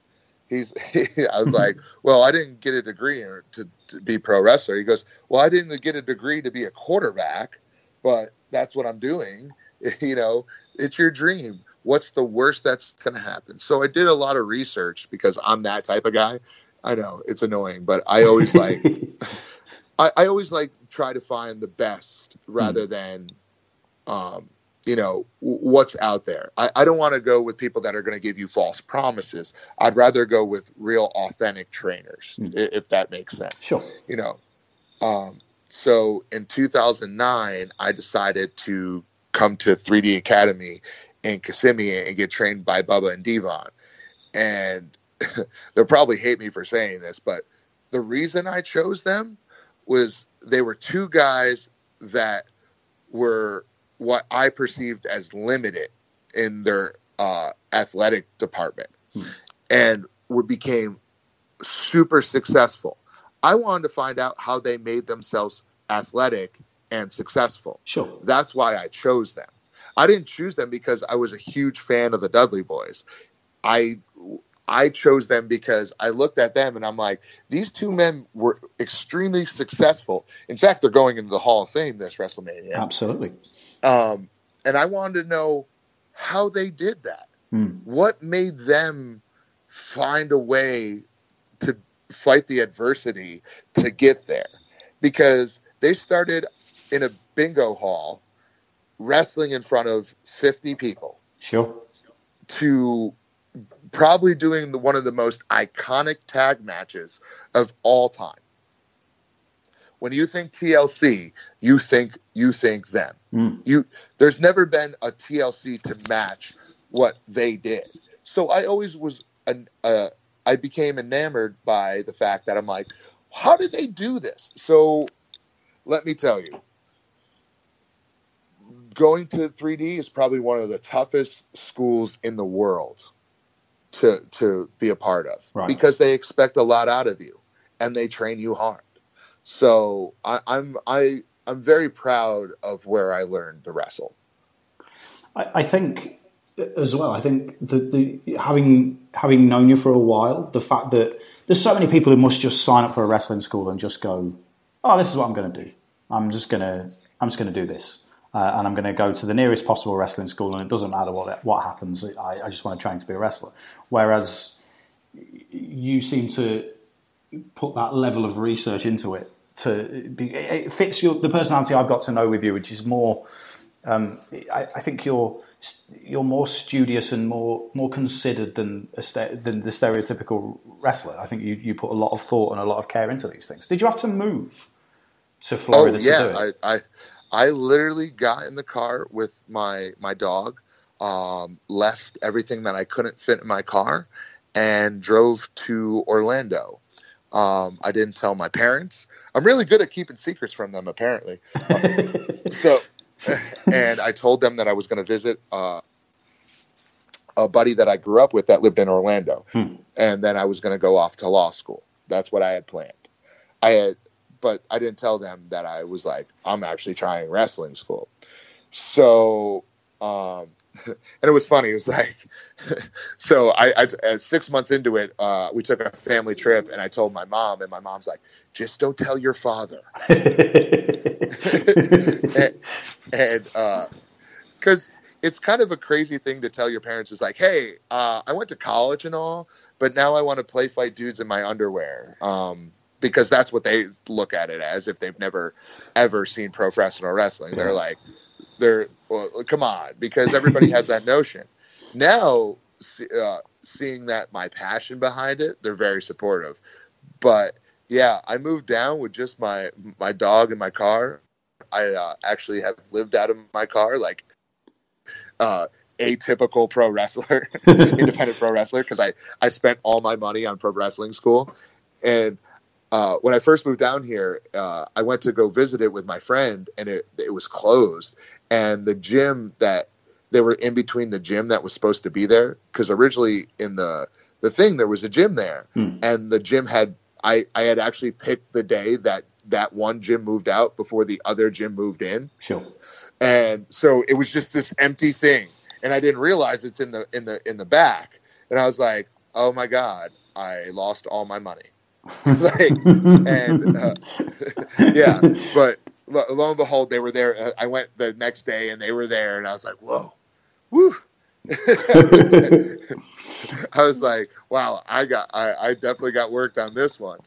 he's he, I was like, well, I didn't get a degree to, to be pro wrestler. He goes, well, I didn't get a degree to be a quarterback, but that's what I'm doing. You know, it's your dream. What's the worst that's going to happen? So I did a lot of research because I'm that type of guy. I know it's annoying, but I always like, I, I always like try to find the best rather hmm. than, um, you know what's out there. I, I don't want to go with people that are going to give you false promises. I'd rather go with real, authentic trainers, mm. if that makes sense. Sure. You know, um, so in 2009, I decided to come to 3D Academy in Kissimmee and get trained by Bubba and Devon. And they'll probably hate me for saying this, but the reason I chose them was they were two guys that were what I perceived as limited in their uh, athletic department hmm. and we became super successful. I wanted to find out how they made themselves athletic and successful. Sure. That's why I chose them. I didn't choose them because I was a huge fan of the Dudley Boyz. I I chose them because I looked at them and I'm like, these two men were extremely successful. In fact, they're going into the Hall of Fame this WrestleMania. Absolutely. Um, and I wanted to know how they did that. Mm. What made them find a way to fight the adversity to get there? Because they started in a bingo hall wrestling in front of 50 people. Sure. To probably doing the, one of the most iconic tag matches of all time when you think TLC, you think you think them. Mm. You there's never been a TLC to match what they did. So I always was an, uh, I became enamored by the fact that I'm like, how did they do this? So let me tell you. Going to 3D is probably one of the toughest schools in the world to to be a part of right. because they expect a lot out of you and they train you hard. So I, I'm I I'm very proud of where I learned to wrestle. I, I think as well. I think the, the having having known you for a while, the fact that there's so many people who must just sign up for a wrestling school and just go, "Oh, this is what I'm going to do. I'm just gonna I'm just going to do this." Uh, and I'm going to go to the nearest possible wrestling school, and it doesn't matter what what happens. I, I just want to train to be a wrestler. Whereas you seem to put that level of research into it. To be, it fits your the personality I've got to know with you, which is more. Um, I, I, think you're you're more studious and more more considered than than the stereotypical wrestler. I think you, you put a lot of thought and a lot of care into these things. Did you have to move to Florida? Oh yeah, I, I I literally got in the car with my my dog, um, left everything that I couldn't fit in my car, and drove to Orlando. Um, I didn't tell my parents. I'm really good at keeping secrets from them, apparently. so, and I told them that I was going to visit uh, a buddy that I grew up with that lived in Orlando, hmm. and then I was going to go off to law school. That's what I had planned. I had but I didn't tell them that I was like, I'm actually trying wrestling school. So, um, and it was funny. It was like, so I, I six months into it, uh, we took a family trip, and I told my mom, and my mom's like, "Just don't tell your father," and, and uh, because it's kind of a crazy thing to tell your parents is like, hey, uh, I went to college and all, but now I want to play fight dudes in my underwear. Um, because that's what they look at it as if they've never ever seen professional wrestling. They're like, they're well, come on, because everybody has that notion. Now, uh, seeing that my passion behind it, they're very supportive. But yeah, I moved down with just my my dog and my car. I uh, actually have lived out of my car, like uh, atypical pro wrestler, independent pro wrestler, because I I spent all my money on pro wrestling school, and uh, when I first moved down here, uh, I went to go visit it with my friend, and it it was closed. And the gym that they were in between the gym that was supposed to be there, because originally in the the thing there was a gym there, hmm. and the gym had I I had actually picked the day that that one gym moved out before the other gym moved in. Sure. And so it was just this empty thing, and I didn't realize it's in the in the in the back, and I was like, oh my god, I lost all my money. like, and uh, yeah, but lo, lo, and behold, they were there. Uh, I went the next day, and they were there, and I was like, whoa, woo. I was like, wow, I got, I, I definitely got worked on this one.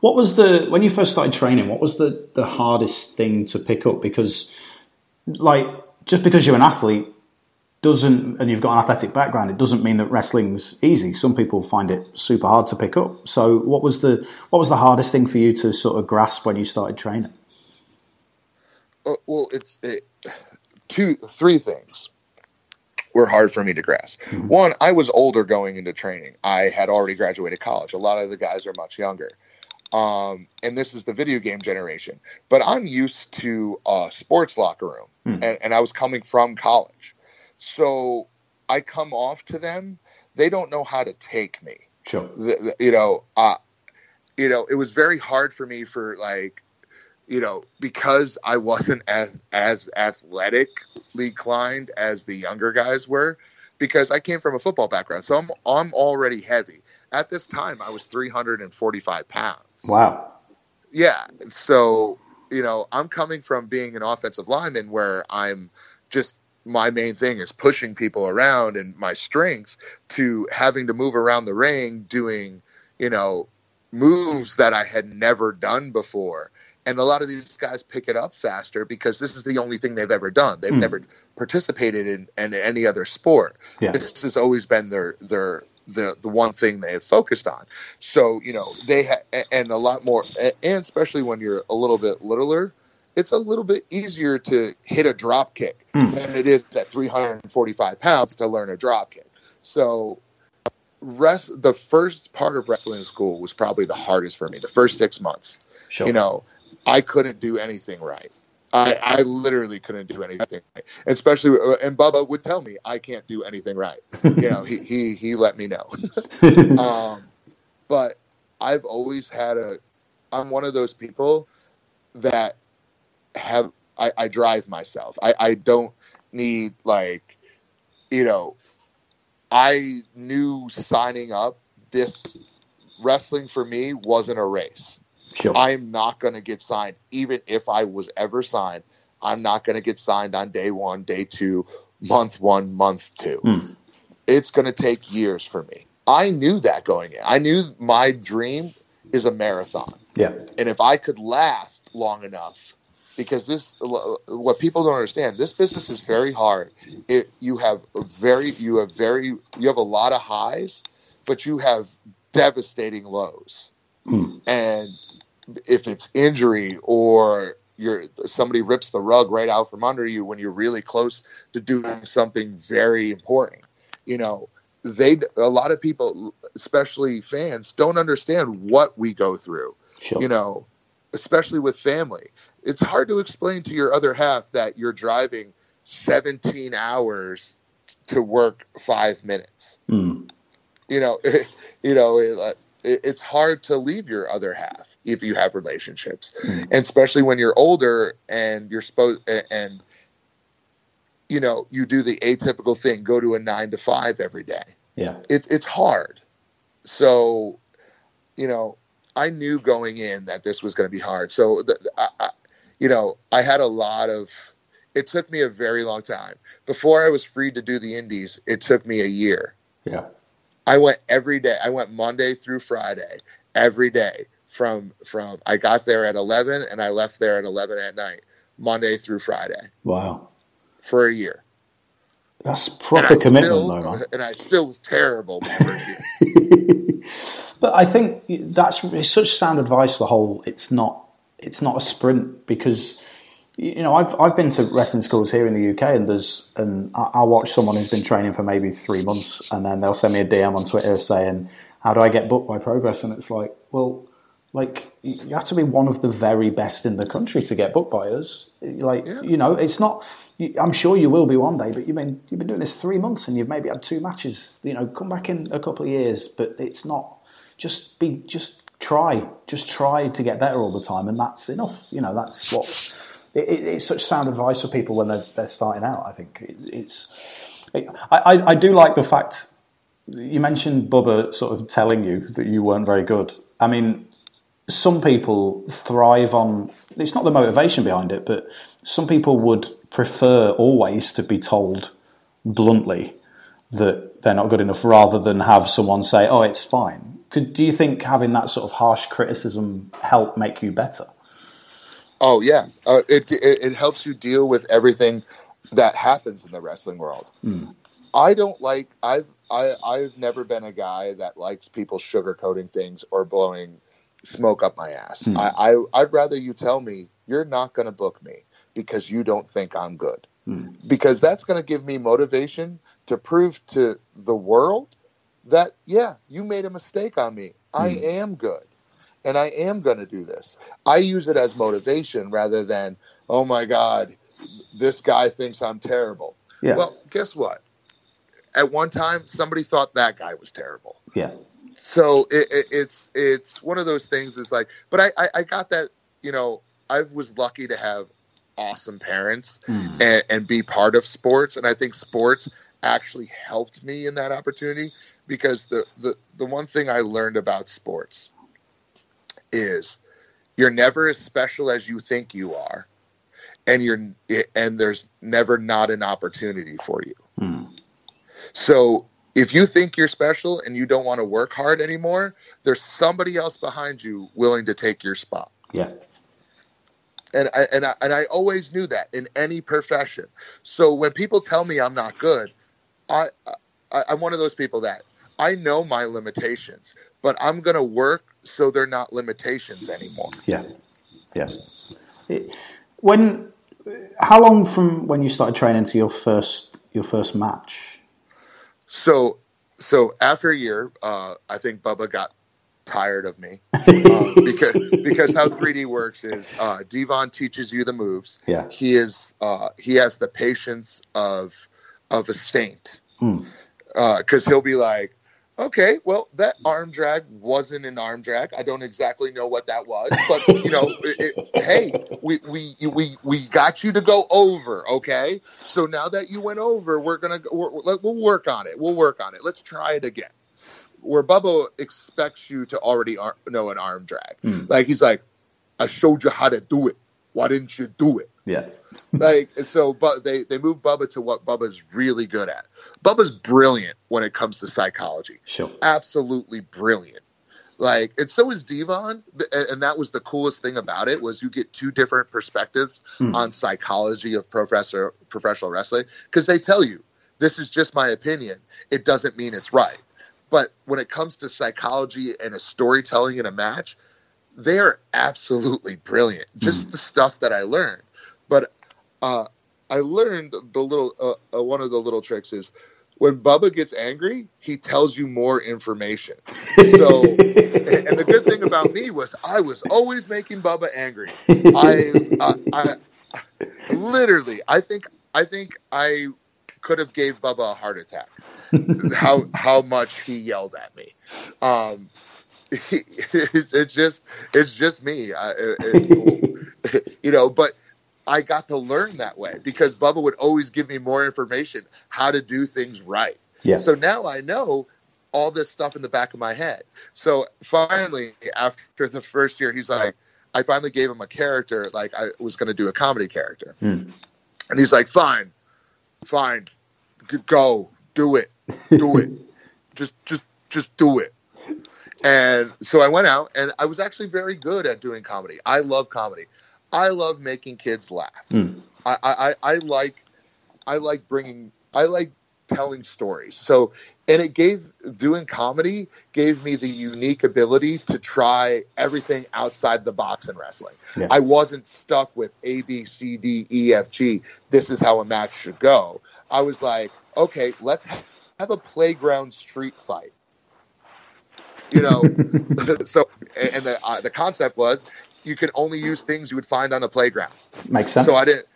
what was the when you first started training? What was the the hardest thing to pick up? Because, like, just because you're an athlete doesn't, and you've got an athletic background, it doesn't mean that wrestling's easy. Some people find it super hard to pick up. So, what was the what was the hardest thing for you to sort of grasp when you started training? Uh, well, it's it, two, three things were hard for me to grasp. Mm-hmm. One, I was older going into training. I had already graduated college. A lot of the guys are much younger. Um, and this is the video game generation. But I'm used to a sports locker room, mm. and, and I was coming from college. So I come off to them. They don't know how to take me. Sure. The, the, you know, uh, you know, it was very hard for me for like, you know, because I wasn't as, as athletically inclined as the younger guys were, because I came from a football background. So I'm, I'm already heavy. At this time, I was 345 pounds. Wow. Yeah. So, you know, I'm coming from being an offensive lineman where I'm just my main thing is pushing people around and my strength to having to move around the ring doing, you know, moves that I had never done before. And a lot of these guys pick it up faster because this is the only thing they've ever done. They've mm. never participated in, in, any other sport. Yeah. This has always been their their the the one thing they have focused on. So you know they ha- and a lot more, and especially when you're a little bit littler, it's a little bit easier to hit a drop kick mm. than it is at 345 pounds to learn a drop kick. So, rest the first part of wrestling school was probably the hardest for me. The first six months, sure. you know, I couldn't do anything right. I, I literally couldn't do anything, right. especially and Bubba would tell me I can't do anything right. you know, he he he let me know. um, but I've always had a. I'm one of those people that have I, I drive myself. I, I don't need like you know I knew signing up this wrestling for me wasn't a race. Sure. I'm not going to get signed even if I was ever signed. I'm not going to get signed on day one, day two, month one, month two. Hmm. It's going to take years for me. I knew that going in. I knew my dream is a marathon. Yeah. And if I could last long enough, because this, what people don't understand, this business is very hard. It, you have a very, you have very, you have a lot of highs, but you have devastating lows. Hmm. And if it's injury or you're somebody rips the rug right out from under you when you're really close to doing something very important, you know, they a lot of people, especially fans, don't understand what we go through. Sure. You know, especially with family. It's hard to explain to your other half that you're driving 17 hours to work five minutes. Hmm. You know, you know, it, it- it's hard to leave your other half if you have relationships, and especially when you're older and you're supposed and you know you do the atypical thing, go to a nine to five every day Yeah. it's it's hard. So, you know, I knew going in that this was going to be hard. So, the, the- I, I, you know, I had a lot of. It took me a very long time before I was free to do the indies. It took me a year. Yeah. I went every day. I went Monday through Friday, every day from from. I got there at eleven and I left there at eleven at night, Monday through Friday Wow. for a year. That's proper commitment, still, though, man. and I still was terrible my first year. But I think that's it's such sound advice. The whole it's not it's not a sprint because you know I've I've been to wrestling schools here in the UK and there's and I- I'll watch someone who's been training for maybe three months and then they'll send me a DM on Twitter saying how do I get booked by Progress and it's like well like you have to be one of the very best in the country to get booked by us. Like you know it's not. I'm sure you will be one day, but you've been you've been doing this three months and you've maybe had two matches. You know, come back in a couple of years, but it's not just be just try just try to get better all the time and that's enough. You know that's what it, it, it's such sound advice for people when they're, they're starting out i think. It, it's it, I, I- I do like the fact you mentioned bubba sort of telling you that you weren't very good. I mean some people thrive on it's not the motivation behind it but some people would prefer always to be told bluntly that they're not good enough rather than have someone say, oh, it's fine. Could, do you think having that sort of harsh criticism help make you better? Oh yeah, uh, it, it it helps you deal with everything that happens in the wrestling world. I don't like I've I I've never been a guy that likes people sugarcoating things or blowing smoke up my ass. Hmm. I, I I'd rather you tell me you're not going to book me because you don't think I'm good. Because that's going to give me motivation to prove to the world that yeah, you made a mistake on me. I hmm. am good and I am going to do this. I use it as motivation rather than, oh my God, this guy thinks I'm terrible. Yeah. Well, guess what? At one time, somebody thought that guy was terrible. Yeah. So it, it, it's it's one of those things. Is like, but I, I I got that. You know, I was lucky to have awesome parents hmm. and, and be part of sports, and I think sports actually helped me in that opportunity because the the the one thing I learned about sports is you're never as special as you think you are and you're and there's never not an opportunity for you hmm. so if you think you're special and you don't want to work hard anymore there's somebody else behind you willing to take your spot Yeah. and I, and I, and I always knew that in any profession. So when people tell me I'm not good, I, I I'm one of those people that I know my limitations, but I'm gonna work so they're not limitations anymore. Yeah. Yeah. It, when, how long from when you started training to your first your first match? So so after a year, uh, I think Bubba got tired of me uh, because because how 3D works is uh, Devon teaches you the moves. Yeah. He is uh, he has the patience of of a saint Hmm. because he'll be like, okay, well that arm drag wasn't an arm drag. I don't exactly know what that was, but you know, it, it, hey, we we we we got you to go over, okay? So now that you went over, we're gonna we're, we'll work on it. We'll work on it. Let's try it again. Where Bubba expects you to already ar- know an arm drag, hmm. like he's like, I showed you how to do it. Why didn't you do it? Yeah. like so but they they move Bubba to what Bubba's really good at. Bubba's brilliant when it comes to psychology. Sure. Absolutely brilliant. Like and so is Devon and that was the coolest thing about it was you get two different perspectives Hmm. on psychology of professor professional wrestling because they tell you this is just my opinion. It doesn't mean it's right. But when it comes to psychology and a storytelling in a match, they are absolutely brilliant. Just the stuff that I learned. But uh, I learned the little uh, uh, one of the little tricks is when Bubba gets angry, he tells you more information. So, and the good thing about me was I was always making Bubba angry. I, I, I, I literally, I think, I think I could have gave Bubba a heart attack. how how much he yelled at me. Um, it's, it's just it's just me. I, it, you know, but I got to learn that way because Bubba would always give me more information how to do things right. Yeah. So now I know all this stuff in the back of my head. So finally, after the first year, he's like, I finally gave him a character, like I was going to do a comedy character. Hmm. And he's like, fine, fine, go, do it, do it. just, just, just do it. And so I went out and I was actually very good at doing comedy. I love comedy. I love making kids laugh. Hmm. I, I, I like, I like bringing, I like telling stories. So, and it gave doing comedy gave me the unique ability to try everything outside the box in wrestling. Yeah. I wasn't stuck with A, B, C, D, E, F, G. This is how a match should go. I was like, okay, let's have a playground street fight. You know, so and the uh, the concept was you can only use things you would find on a playground. Makes sense. So I didn't.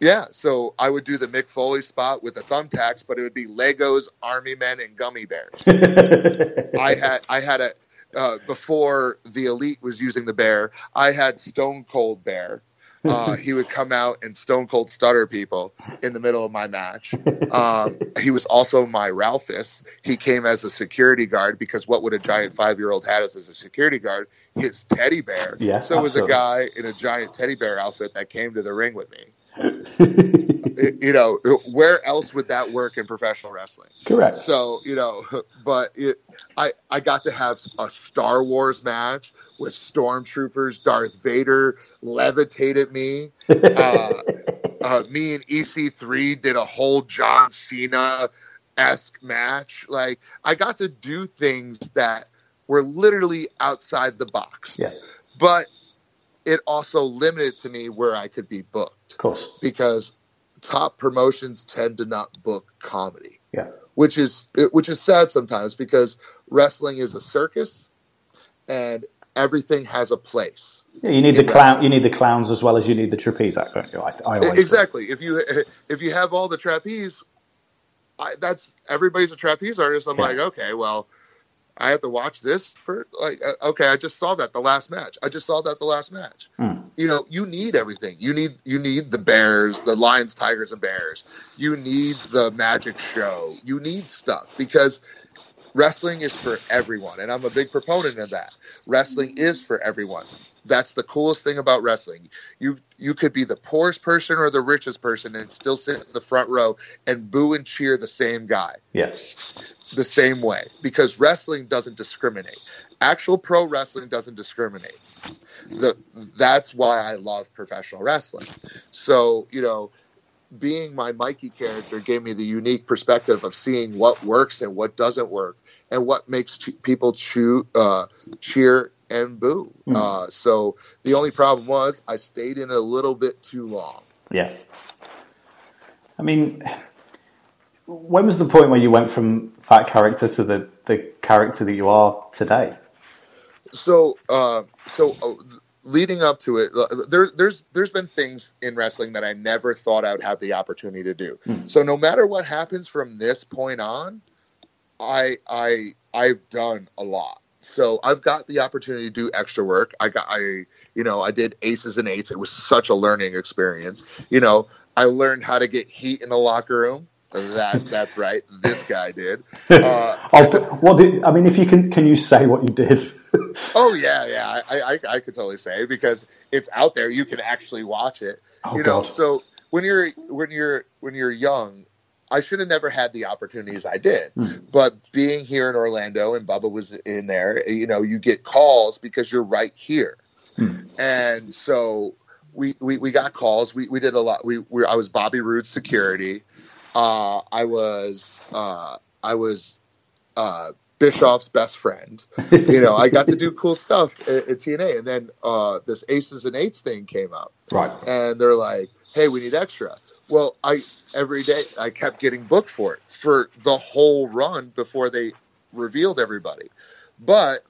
Yeah, so I would do the Mick Foley spot with the thumbtacks, but it would be Legos, Army Men, and gummy bears. I had I had a uh, before the Elite was using the bear. I had Stone Cold Bear. Uh, he would come out and Stone Cold stunner people in the middle of my match. Um, he was also my Ralphus. He came as a security guard because what would a giant five year old have as a security guard? His teddy bear. Yeah, so it was a guy in a giant teddy bear outfit that came to the ring with me. you know, where else would that work in professional wrestling? Correct. So you know, but it, I I got to have a Star Wars match with stormtroopers. Darth Vader levitated me. Uh, uh, me and EC3 did a whole John Cena esque match. Like I got to do things that were literally outside the box. Yeah. But it also limited to me where I could be booked Of course. because top promotions tend to not book comedy, Yeah. which is which is sad sometimes because wrestling is a circus and everything has a place. Yeah, you need the clown. wrestling. You need the clowns as well as you need the trapeze act, don't you? I, I always Exactly. If you if you have all the trapeze, I, that's everybody's a trapeze artist. I'm Yeah. like, okay, well, I have to watch this for like, uh, okay, I just saw that the last match. I just saw that the last match. Hmm. You know, you need everything. You need you need the bears, the lions, tigers, and bears. You need the magic show. You need stuff because wrestling is for everyone, and I'm a big proponent of that. Wrestling is for everyone. That's the coolest thing about wrestling. You you could be the poorest person or the richest person and still sit in the front row and boo and cheer the same guy Yeah. The same way because wrestling doesn't discriminate. Actual pro wrestling doesn't discriminate. The, that's why I love professional wrestling. So, you know, being my Mikey character gave me the unique perspective of seeing what works and what doesn't work and what makes ch- people chew, uh, cheer and boo. Uh, so the only problem was I stayed in a little bit too long. Yeah. I mean, when was the point where you went from that character to the, the character that you are today? so uh, so uh, leading up to it uh, there, there's there's been things in wrestling that i never thought i'd have the opportunity to do. So no matter what happens from this point on i i i've done a lot. So i've got the opportunity to do extra work. I got i you know i did aces and eights. It was such a learning experience. You know i learned how to get heat in the locker room that that's right. This guy did. Uh, oh, what did I mean? If you can, can you say what you did? oh yeah, yeah. I, I I could totally say because it's out there. You can actually watch it. Oh, you know, God. so when you're when you're when you're young, I should have never had the opportunities I did. But being here in Orlando and Bubba was in there, you know, you get calls because you're right here. And so we, we, we got calls. We, we did a lot. We, we I was Bobby Roode's security. Uh, I was uh, I was uh, Bischoff's best friend. You know, I got to do cool stuff at, at TNA. And then uh, this Aces and Eights thing came up Right. and they're like, "Hey, we need extra." Well, I every day I kept getting booked for it for the whole run before they revealed everybody. But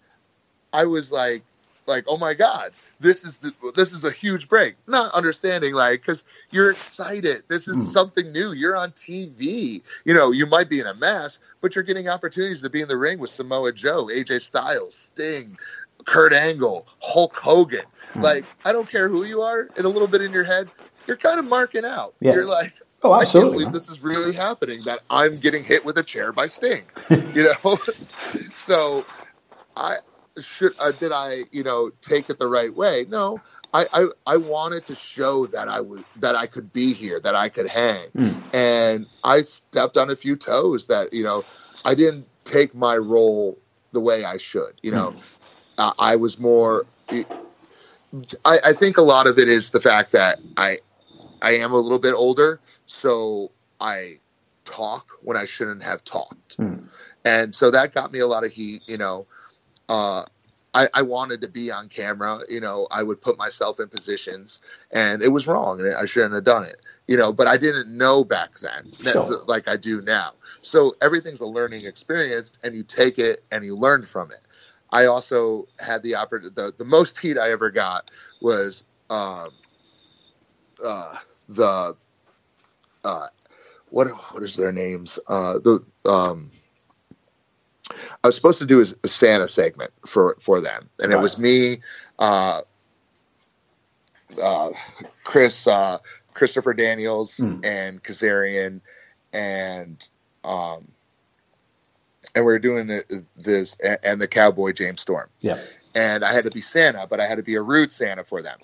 I was like, like, oh my god, this is the this is a huge break. Not understanding like because you're excited. This is hmm. something new. You're on TV. You know, you might be in a mess, but you're getting opportunities to be in the ring with Samoa Joe, AJ Styles, Sting. Kurt Angle, Hulk Hogan. Hmm. Like, I don't care who you are, and a little bit in your head, you're kind of marking out. Yeah. You're like, Oh, I can't believe this is really happening. That I'm getting hit with a chair by Sting. You know, so I should uh, did I you know take it the right way? No, I, I I wanted to show that I was that I could be here, that I could hang, and I stepped on a few toes. That you know, I didn't take my role the way I should. You know, uh, I was more. I, I think a lot of it is the fact that I I am a little bit older, so I talk when I shouldn't have talked, and so that got me a lot of heat. You know, uh, I, I wanted to be on camera. You know, I would put myself in positions, and it was wrong, and I shouldn't have done it. You know, but I didn't know back then, Sure. like I do now. So everything's a learning experience, and you take it and you learn from it. I also had the opportunity. The, the most heat I ever got was um, uh, the uh, what what is their names? Uh, the um, I was supposed to do a, Santa segment for for them, and it was me, uh, uh, Chris, uh, Christopher Daniels, and Kazarian, and um, and we were doing the, this and, and the Cowboy James Storm Yeah. and I had to be Santa, but I had to be a rude Santa for them.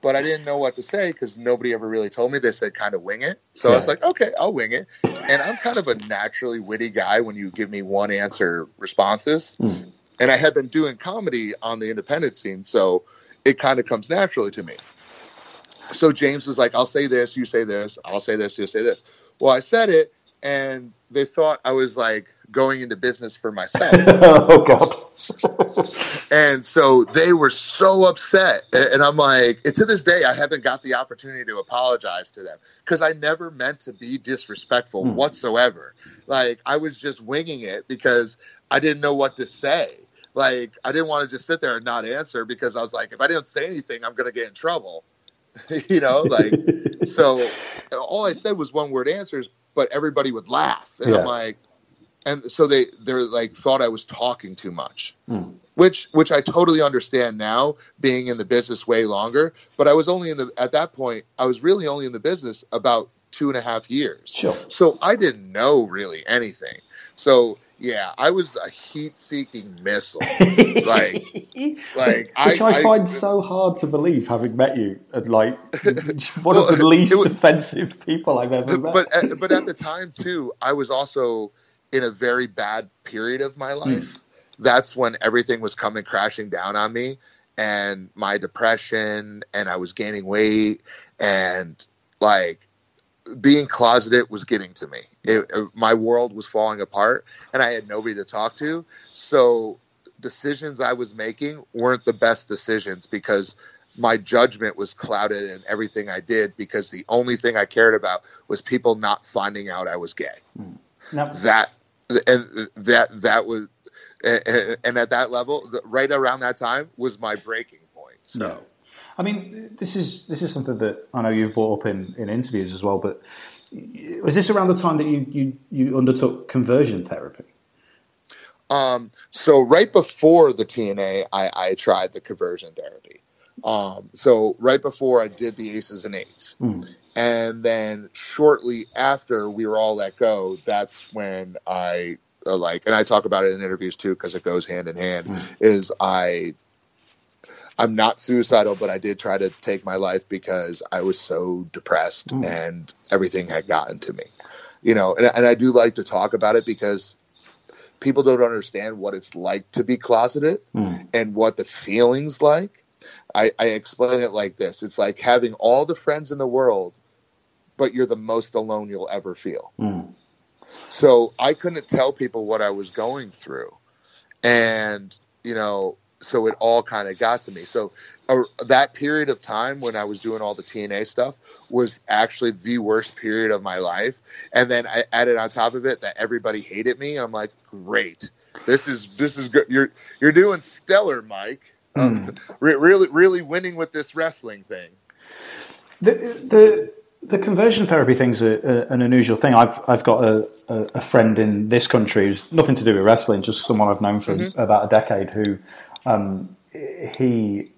But I didn't know what to say because nobody ever really told me. They said kind of wing it. So I was like, okay, I'll wing it. And I'm kind of a naturally witty guy when you give me one answer responses. Hmm. And I had been doing comedy on the independent scene, so it kind of comes naturally to me. So James was like, I'll say this, you say this, I'll say this, you say this. Well, I said it, and they thought I was like going into business for myself. oh God. And so they were so upset. And I'm like, and to this day, I haven't got the opportunity to apologize to them because I never meant to be disrespectful hmm. whatsoever. Like, I was just winging it because I didn't know what to say. Like, I didn't want to just sit there and not answer because I was like, if I don't say anything, I'm going to get in trouble. you know, like, so all I said was one word answers, but everybody would laugh. And Yeah. I'm like, and so they they're like thought I was talking too much, hmm. which which I totally understand now, being in the business way longer. But I was only in the at that point I was really only in the business about two and a half years. Sure. So I didn't know really anything. So yeah, I was a heat-seeking missile. like, like Which I, I find so hard to believe, having met you, and like one Well, of the least was- offensive people I've ever met. but at, but at the time too, I was also in a very bad period of my hmm. life. That's when everything was coming crashing down on me, and my depression, and I was gaining weight, and like being closeted was getting to me. It, it- my world was falling apart, and I had nobody to talk to. So decisions I was making weren't the best decisions because my judgment was clouded in everything I did because the only thing I cared about was people not finding out I was gay. Hmm. Now, That and that that was and, and at that level, right around that time was my breaking point. So. Yeah. I mean, this is this is something that I know you've brought up in, in interviews as well. But was this around the time that you, you, you undertook conversion therapy? Um, so right before the TNA, I, I tried the conversion therapy. Um, so right before I did the Aces and Eights, And then shortly after we were all let go, that's when I uh, like, and I talk about it in interviews too because it goes hand in hand. Mm. Is I I'm not suicidal, but I did try to take my life because I was so depressed Mm. and everything had gotten to me. You know, and, and I do like to talk about it because people don't understand what it's like to be closeted Mm. and what the feelings like. I, I explain it like this: it's like having all the friends in the world, but you're the most alone you'll ever feel. Mm. So I couldn't tell people what I was going through. And, you know, so it all kind of got to me. So uh, that period of time when I was doing all the TNA stuff was actually the worst period of my life. And then I added on top of it that everybody hated me. I'm like, great. This is this is good. You're you're doing stellar, Mike. Um, re- really really winning with this wrestling thing. The, the the conversion therapy thing's a, a, an unusual thing. I've I've got a, a, a friend in this country who's nothing to do with wrestling, just someone I've known for about a decade. Who um, he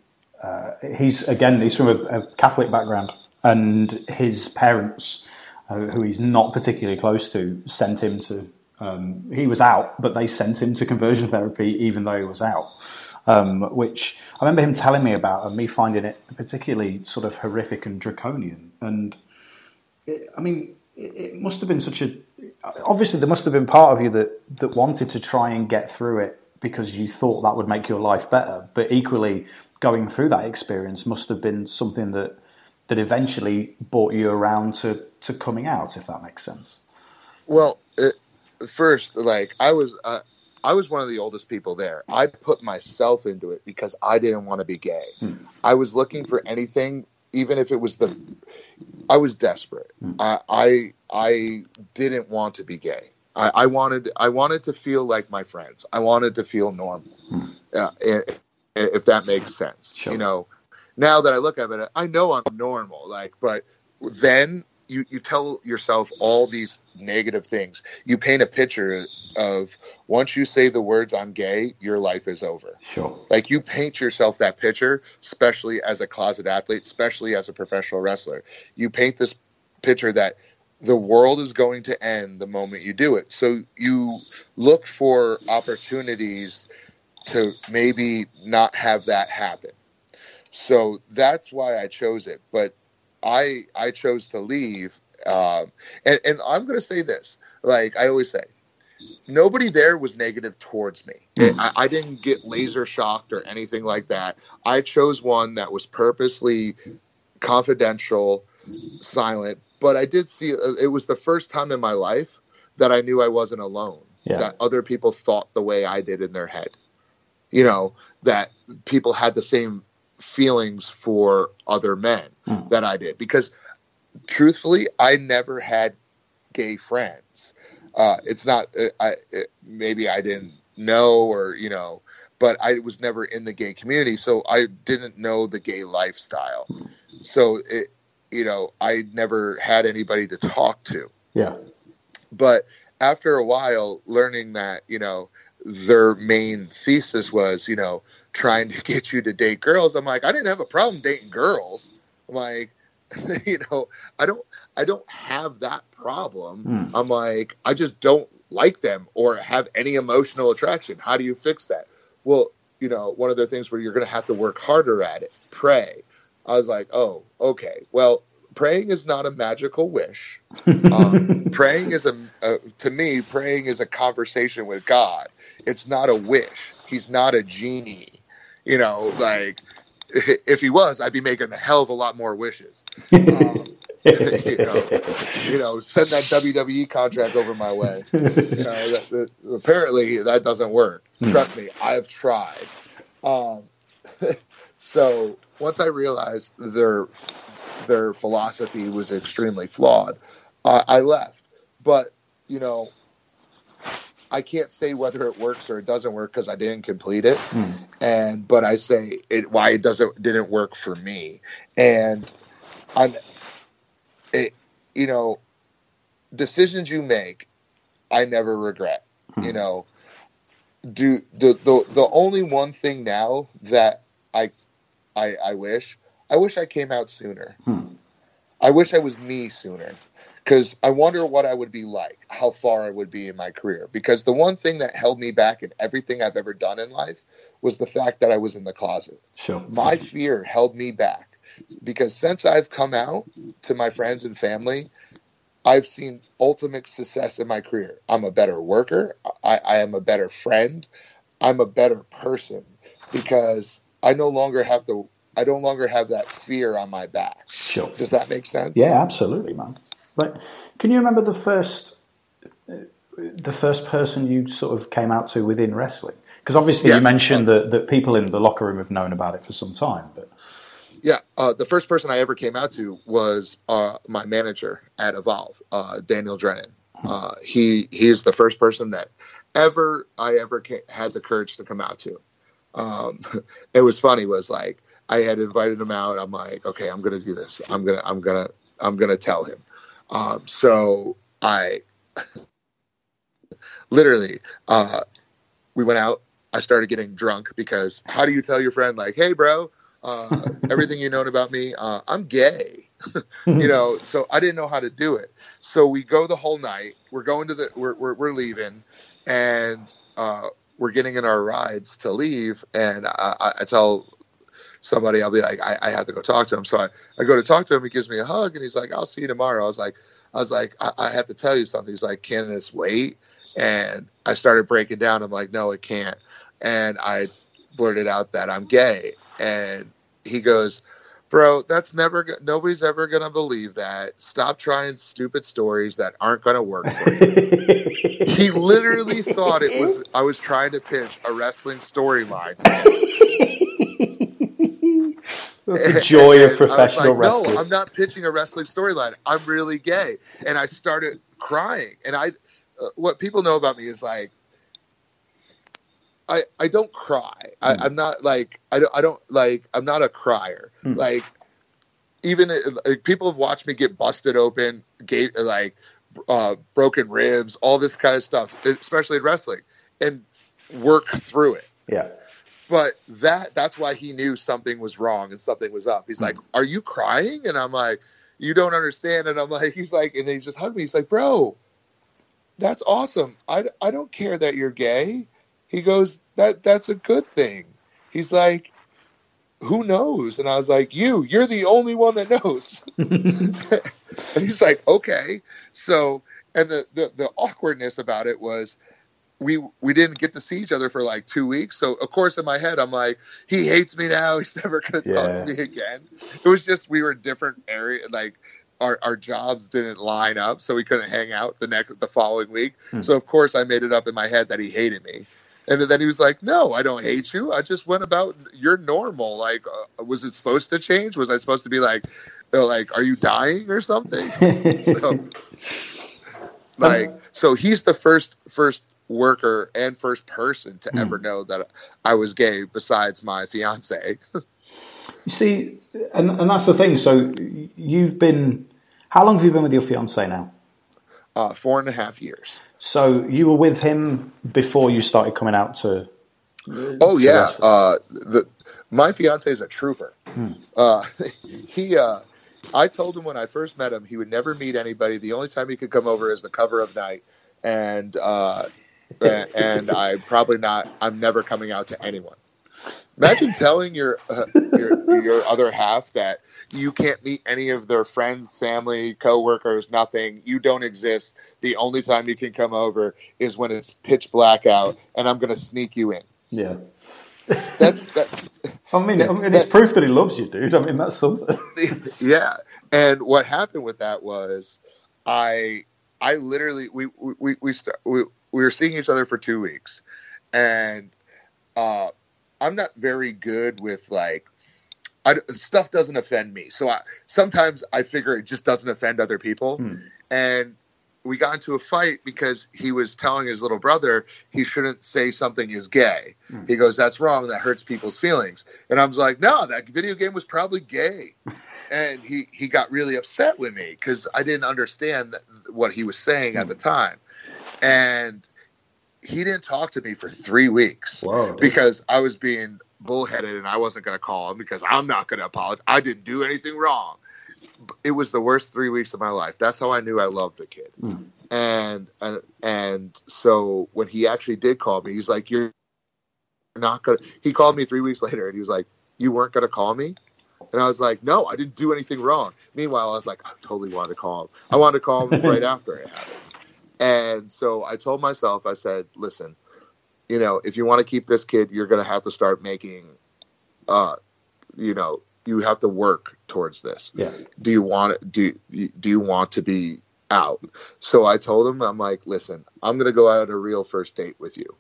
uh, he's again he's from a, a Catholic background, and his parents, uh, who he's not particularly close to, sent him to. Um, he was out, but they sent him to conversion therapy, even though he was out. Um, which I remember him telling me about, and me finding it particularly sort of horrific and draconian. And it, I mean, it, it must have been such a. Obviously, there must have been part of you that that wanted to try and get through it because you thought that would make your life better. But equally, going through that experience must have been something that that eventually brought you around to to coming out, if that makes sense. Well, it, first, like I was, uh, I was one of the oldest people there. I put myself into it because I didn't want to be gay. I was looking for anything, even if it was the. I was desperate. I, I I didn't want to be gay. I, I wanted I wanted to feel like my friends. I wanted to feel normal. Uh, i- if that makes sense, you know. Now that I look at it, I know I'm normal. Like, but then you you tell yourself all these negative things. You paint a picture of once you say the words "I'm gay," your life is over. Sure. Like you paint yourself that picture, especially as a closet athlete, especially as a professional wrestler. You paint this picture that the world is going to end the moment you do it. So you look for opportunities to maybe not have that happen. So that's why I chose it. But I I chose to leave. Um, and, and I'm going to say this, like I always say, nobody there was negative towards me. I, I didn't get laser shocked or anything like that. I chose one that was purposely confidential, silent. But I did see uh, it was the first time in my life that I knew I wasn't alone. Yeah. That other people thought the way I did in their head. You know that people had the same feelings for other men that I did because truthfully, I never had gay friends. Uh, it's not, uh, I, it, maybe I didn't know or, you know, but I was never in the gay community. So I didn't know the gay lifestyle. So it, you know, I never had anybody to talk to. Yeah. But after a while, learning that, you know, their main thesis was, you know, trying to get you to date girls, I'm like, I didn't have a problem dating girls. I'm like, you know, I don't, I don't have that problem. I'm like, I just don't like them or have any emotional attraction. How do you fix that? Well, you know, one of the things where you're going to have to work harder at it. Pray. I was like, oh, okay. Well, praying is not a magical wish. Um, praying is a, a, to me, praying is a conversation with God. It's not a wish. He's not a genie. You know, like if he was, I'd be making a hell of a lot more wishes. Um, you, know, you know, send that WWE contract over my way. You know, that, that, apparently that doesn't work. Trust me, I've tried. Um, so once I realized their their philosophy was extremely flawed, uh, I left. But you know, I can't say whether it works or it doesn't work because I didn't complete it. Hmm. And but I say it why it doesn't didn't work for me. And I'm it you know, decisions you make, I never regret. Hmm. You know, do the the the only one thing now that I I I wish I wish I came out sooner. Hmm. I wish I was me sooner because I wonder what I would be like, how far I would be in my career. Because the one thing that held me back in everything I've ever done in life was the fact that I was in the closet. Sure. My fear held me back because since I've come out to my friends and family, I've seen ultimate success in my career. I'm a better worker. I, I am a better friend. I'm a better person because I no longer have the I no longer have that fear on my back. Sure. Does that make sense? Yeah, absolutely, man. But can you remember the first uh, the first person you sort of came out to within wrestling? Because obviously Yes. you mentioned that, that people in the locker room have known about it for some time, but Yeah, uh, the first person I ever came out to was uh, my manager at Evolve, uh, Daniel Drennan. Uh, he he's the first person that ever I ever ca- had the courage to come out to. Um, it was funny. Was like I had invited him out. I'm like, okay, I'm gonna do this. I'm gonna I'm gonna I'm gonna tell him. Um, so I literally uh, we went out. I started getting drunk because how do you tell your friend like, hey, bro, uh, everything you known about me, uh, I'm gay, you know. So I didn't know how to do it. So we go the whole night. We're going to the, we're we're, we're leaving, and uh, we're getting in our rides to leave. And I, I, I tell somebody, I'll be like, I, I have to go talk to him. So I, I go to talk to him. He gives me a hug, and he's like, I'll see you tomorrow. I was like, I was like, I, I have to tell you something. He's like, can this wait? And I started breaking down. I'm like, no, it can't. And I blurted out that I'm gay. And he goes, bro, that's never, nobody's ever going to believe that. Stop trying stupid stories that aren't going to work for you. he literally thought it was, I was trying to pitch a wrestling storyline to him. That's the joy of And I was professional like, wrestling. No, I'm not pitching a wrestling storyline. I'm really gay, and I started crying. And I, uh, what people know about me is like, I I don't cry. I, I'm not like I don't I don't like I'm not a crier. Hmm. Like even like, people have watched me get busted open, gate like uh, broken ribs, all this kind of stuff, especially in wrestling, and work through it yeah. But that that's why he knew something was wrong and something was up. He's hmm. like, "Are you crying?" And I'm like, "You don't understand." And I'm like, he's like, and he just hugged me. He's like, "Bro, that's awesome. I, I don't care that you're gay." He goes, "That that's a good thing." He's like, "Who knows?" And I was like, "You, you're the only one that knows." and he's like, "Okay." So, and the the, the awkwardness about it was we we didn't get to see each other for like two weeks. So of course in my head I'm like, he hates me now. He's never gonna talk to me again. It was just we were different area like our, our jobs didn't line up, so we couldn't hang out the next the following week. Hmm. So of course I made it up in my head that he hated me. And then he was like, "No, I don't hate you. I just went about you're normal. Like, uh, was it supposed to change? Was I supposed to be like, uh, like, are you dying or something?" so, like, so he's the first first worker and first person to ever know that I was gay, besides my fiance. You see, and, and that's the thing. So you've been, how long have you been with your fiance now? uh, four and a half years. So you were with him before you started coming out to. Oh to yeah, uh, the my fiance is a trooper. Uh, he, uh, I told him when I first met him, he would never meet anybody. The only time he could come over is the cover of night, and uh, and I probably not. I'm never coming out to anyone. Imagine telling your, uh, your your other half that you can't meet any of their friends, family, coworkers, nothing. You don't exist. The only time you can come over is when it's pitch black out, and I'm going to sneak you in. Yeah. That's that. I mean, I mean, it's proof that he loves you, dude. I mean, that's something. yeah. And what happened with that was, I I literally we we we start, we, we were seeing each other for two weeks, and uh, I'm not very good with like. I, stuff doesn't offend me, so I sometimes I figure it just doesn't offend other people, hmm. and we got into a fight because he was telling his little brother he shouldn't say something is gay. Hmm. He goes, "That's wrong. That hurts people's feelings." And I was like, "No, that video game was probably gay." And he he got really upset with me because I didn't understand that, what he was saying at hmm. the time, and he didn't talk to me for three weeks Whoa. because I was being bullheaded and I wasn't going to call him because I'm not going to apologize. I didn't do anything wrong. it was the worst three weeks of my life. That's how I knew I loved the kid. Mm. And and and so when he actually did call me, he's like, "You're not gonna." He called me three weeks later, and he was like, "You weren't gonna call me." And I was like, "No, I didn't do anything wrong." Meanwhile, I was like, "I totally wanted to call him. I wanted to call him right after I had it." And so I told myself, I said, "Listen, you know, if you want to keep this kid, you're gonna have to start making, uh, you know, you have to work towards this. Yeah. Do you want? Do do you want to be out? So I told him, I'm like, listen, I'm gonna go out on a real first date with you.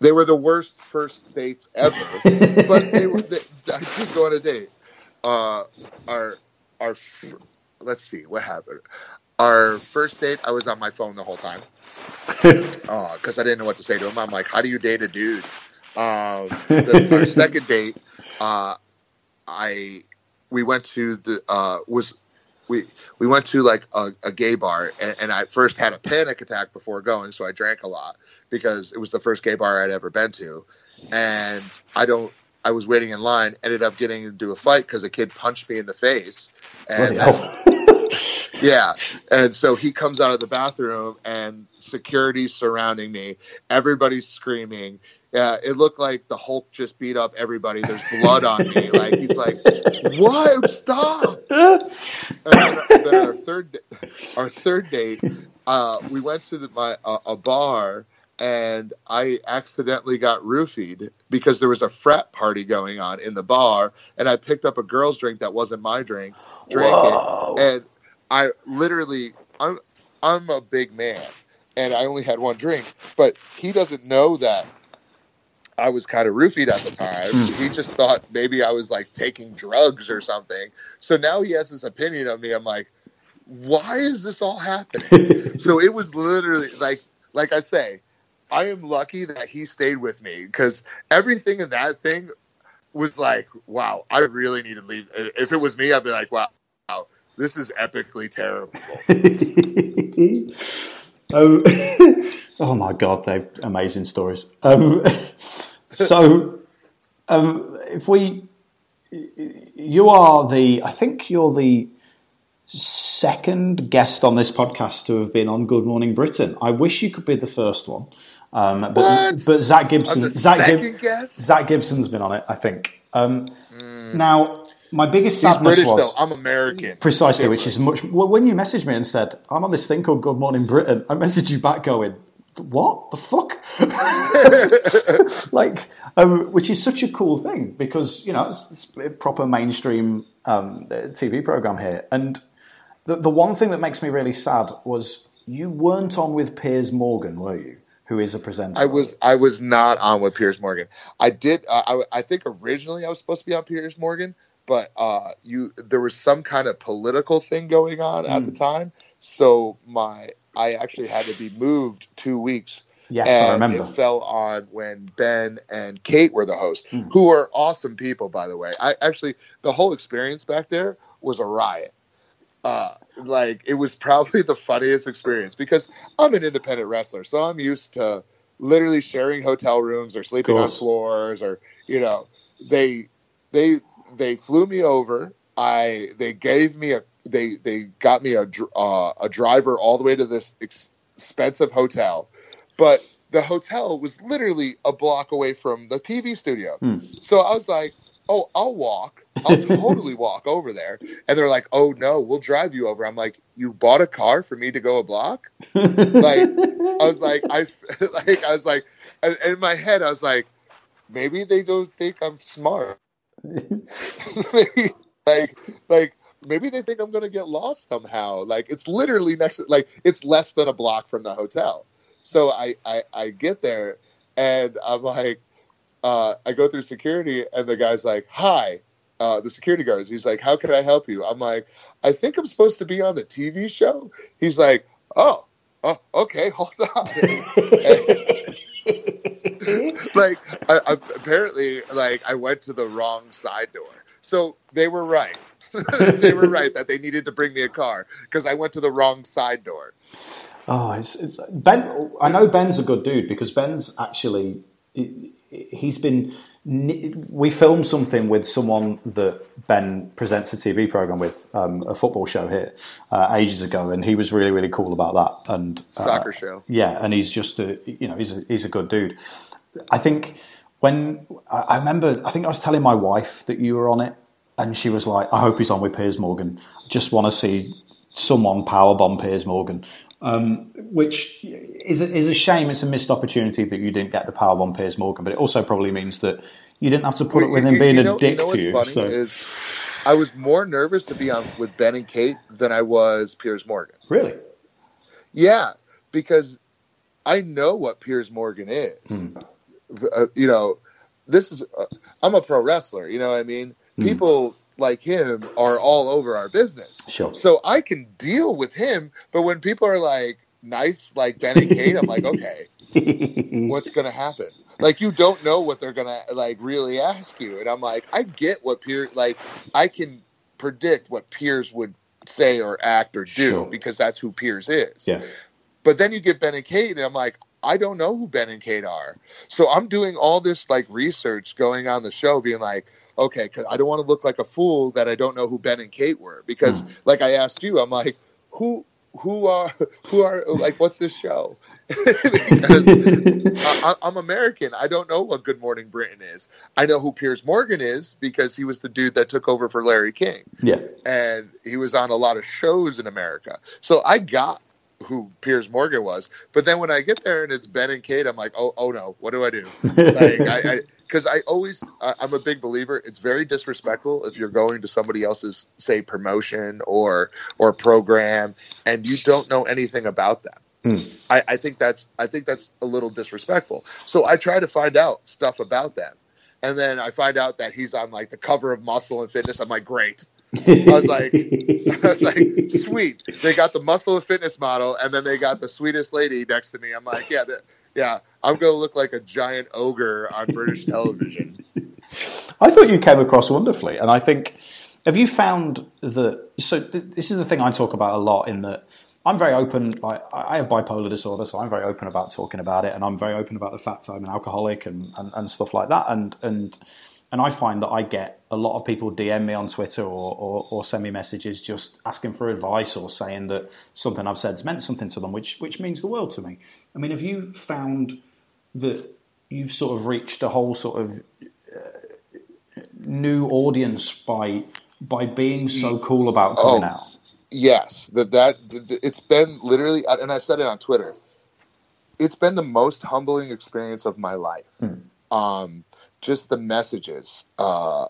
They were the worst first dates ever, but they were. They, I did go on a date. Uh, our our let's see what happened. Our first date, I was on my phone the whole time because I didn't know what to say to him. I'm like, "How do you date a dude?" Um, the, our second date, uh, I we went to the uh, was we we went to like a, a gay bar and, and, I first had a panic attack before going, so I drank a lot because it was the first gay bar I'd ever been to, and I don't. I was waiting in line, ended up getting into a fight because a kid punched me in the face, and yeah, and so he comes out of the bathroom and security surrounding me, everybody's screaming. Yeah, it looked like the Hulk just beat up everybody. There's blood on me. Like he's like, "What? Stop!" And then, then our third, our third date, uh, we went to the, my uh, a bar, and I accidentally got roofied because there was a frat party going on in the bar, and I picked up a girl's drink that wasn't my drink, drank Whoa. it, and I literally, I'm I'm a big man, and I only had one drink, but he doesn't know that I was kind of roofied at the time. Hmm. He just thought maybe I was like taking drugs or something. So now he has this opinion of me. I'm like, why is this all happening? so it was literally like, like I say, I am lucky that he stayed with me because everything in that thing was like, wow, I really need to leave. If it was me, I'd be like, wow, wow this is epically terrible. oh, oh my god, they're amazing stories. Um, so, um, if we, you are the, I think you're the second guest on this podcast to have been on Good Morning Britain. I wish you could be the first one. Um, but What? but Zack Gibson, Zack, Gib-? Zack Gibson's been on it, I think. Um, Now, my biggest He's sadness British was though. I'm American. precisely, which is much. Well, when you messaged me and said I'm on this thing called Good Morning Britain, I messaged you back going, "What the fuck?" like, um, which is such a cool thing because you know it's, it's a proper mainstream um, TV program here, and the the one thing that makes me really sad was you weren't on with Piers Morgan, were you? Who is a presenter? I was I was not on with Piers Morgan. I did. Uh, I I think originally I was supposed to be on Piers Morgan, but uh, you there was some kind of political thing going on at Hmm. the time, so my I actually had to be moved two weeks. Yes, I and remember. it fell on when Ben and Kate were the hosts, Hmm. who are awesome people, by the way. I actually the whole experience back there was a riot. Uh, like it was probably the funniest experience because I'm an independent wrestler, so I'm used to literally sharing hotel rooms or sleeping on floors or you know they they they flew me over. I they gave me a they they got me a uh, a driver all the way to this ex- expensive hotel, but the hotel was literally a block away from the TV studio. Hmm. So I was like, "Oh, I'll walk. I'll totally walk over there." And they're like, "Oh no, we'll drive you over." I'm like, "You bought a car for me to go a block?" like I was like, I like I was like, and in my head I was like, maybe they don't think I'm smart. like like maybe they think I'm gonna get lost somehow. Like it's literally next, like it's less than a block from the hotel. So I I, I get there and I'm like, uh, I go through security and the guy's like, hi. Uh, the security guards. He's like, "How can I help you?" I'm like, "I think I'm supposed to be on the TV show." He's like, "Oh, oh, okay, hold on." like, I, I, apparently, like I went to the wrong side door. So they were right. they were right that they needed to bring me a car because I went to the wrong side door. Oh, it's, it's- Ben. I know Ben's a good dude because Ben's actually he- he's been we filmed something with someone that Ben presents a TV program with, um, a football show here, uh, ages ago, and he was really really cool about that. And uh, soccer show, yeah, and he's just a you know he's a, he's a good dude. I think when I remember, I think I was telling my wife that you were on it, and she was like, "I hope he's on with Piers Morgan. Just want to see someone powerbomb Piers Morgan." Um, which is a, is a shame. It's a missed opportunity that you didn't get the power on Piers Morgan, but it also probably means that you didn't have to put well, it with him being you know, a dick you know to you. Funny so. is I was more nervous to be on with Ben and Kate than I was Piers Morgan. Really? Yeah, because I know what Piers Morgan is. Hmm. Uh, you know, this is uh, I'm a pro wrestler. You know what I mean? Hmm. Like him are all over our business. Sure. So I can deal with him, but when people are like nice, like Ben and Kate, I'm like, okay, what's gonna happen? Like you don't know what they're gonna like really ask you, and I'm like, I get what Piers like. I can predict what Piers would say or act or do sure. because that's who Piers is. Yeah. But then you get Ben and Kate, and I'm like, I don't know who Ben and Kate are. So I'm doing all this like research going on the show, being like, okay, because I don't want to look like a fool that I don't know who Ben and Kate were. Because, mm. like I asked you, I'm like, who who are who are like what's this show? Because I, am American. I don't know what Good Morning Britain is. I know who Piers Morgan is because he was the dude that took over for Larry King. Yeah, and he was on a lot of shows in America. So I got who Piers Morgan was. But then when I get there and it's Ben and Kate, I'm like, oh, oh no, what do I do? like, I, I because I always I'm a big believer. It's very disrespectful if you're going to somebody else's say promotion or or program and you don't know anything about them. Mm. I, I think that's I think that's a little disrespectful. So I try to find out stuff about them, and then I find out that he's on like the cover of Muscle and Fitness. I'm like, great. I was like, I was like, sweet. They got the muscle and fitness model, and then they got the sweetest lady next to me. I'm like, yeah, yeah. I'm gonna look like a giant ogre on British television. I thought you came across wonderfully, and I think have you found that? So th- this is the thing I talk about a lot. In that I'm very open. Like I have bipolar disorder, so I'm very open about talking about it, and I'm very open about the fact I'm an alcoholic and, and, and stuff like that. And and and I find that I get a lot of people DM me on Twitter or, or, or, send me messages just asking for advice or saying that something I've said's meant something to them, which which means the world to me. I mean, have you found that you've sort of reached a whole sort of uh, new audience by by being so cool about coming oh, out? Yes, that that it's been literally, and I said it on Twitter. It's been the most humbling experience of my life. Hmm. Um, just the messages. Uh,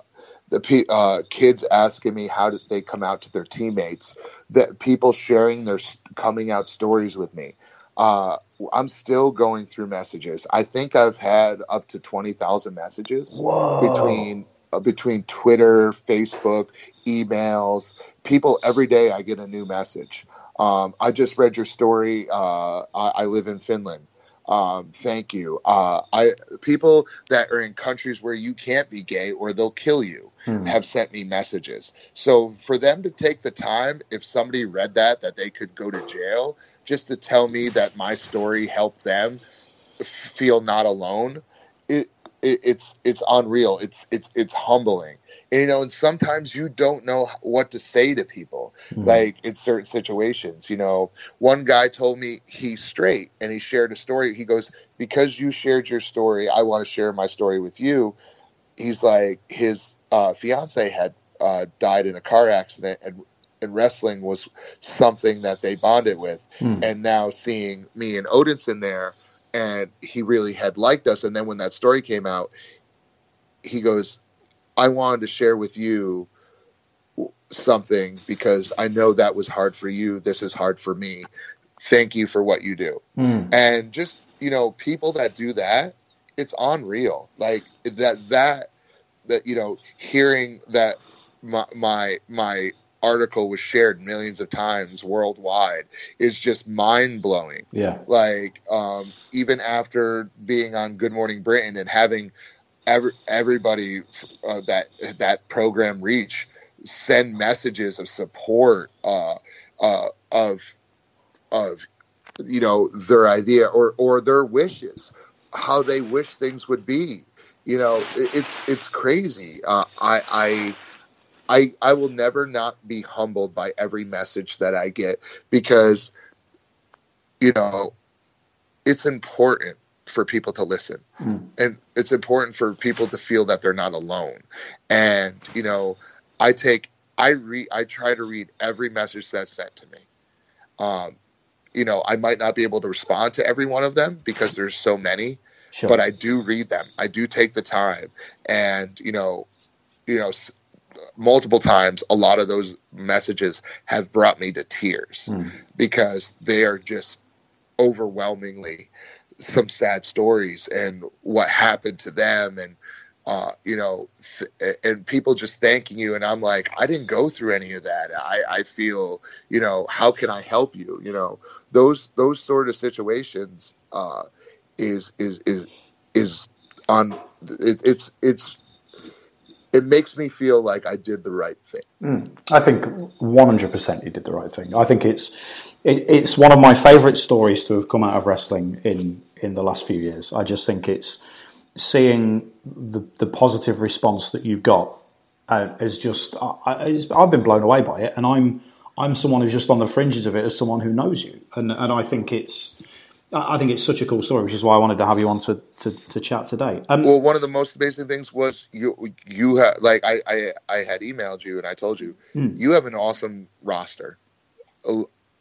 the uh, kids asking me how did they come out to their teammates, that people sharing their coming out stories with me. Uh, I'm still going through messages. I think I've had up to twenty thousand messages Whoa. between uh, between Twitter, Facebook, emails. People every day I get a new message. Um, I just read your story. Uh, I, I live in Finland. Um, thank you. Uh, I people that are in countries where you can't be gay or they'll kill you hmm. have sent me messages. So for them to take the time, if somebody read that, that they could go to jail, just to tell me that my story helped them feel not alone, it, it it's it's unreal. It's it's it's humbling you know and sometimes you don't know what to say to people mm-hmm. like in certain situations you know one guy told me he's straight and he shared a story he goes because you shared your story i want to share my story with you he's like his uh, fiance had uh, died in a car accident and and wrestling was something that they bonded with mm. and now seeing me and odinson there and he really had liked us and then when that story came out he goes I wanted to share with you something because I know that was hard for you. This is hard for me. Thank you for what you do. Mm. And just, you know, people that do that, it's unreal. Like that, that, that, you know, hearing that my, my, my article was shared millions of times worldwide is just mind blowing. Yeah. Like, um, even after being on Good Morning Britain and having every, everybody uh, that that program reach send messages of support uh, uh, of of you know their idea or or their wishes how they wish things would be You know, it, it's it's crazy. Uh, I I. I, I will never not be humbled by every message that I get because, you know, it's important for people to listen. Mm. and it's important for people to feel that they're not alone. And you know i take i read i try to read every message that's sent to me. Um you know i might not be able to respond to every one of them because there's so many Sure. but i do read them. I do take the time. And you know you know multiple times a lot of those messages have brought me to tears Mm. because they are just overwhelmingly some sad stories and what happened to them and uh, you know th- and people just thanking you. And i'm like i didn't go through any of that. I i feel you know how can i help you? You know those those sort of situations uh is is is is on it, it's it's it makes me feel like i did the right thing Mm. I think 100% you did the right thing. I think it's it, it's one of my favourite stories to have come out of wrestling in in the last few years. I just think it's seeing the the positive response that you've got uh, is just I, I've been blown away by it, and I'm I'm someone who's just on the fringes of it as someone who knows you, and and I think it's I think it's such a cool story, which is why I wanted to have you on to, to, to chat today. Um, well one of the most amazing things was you you had like i i i had emailed you and i told you Hmm. you have an awesome roster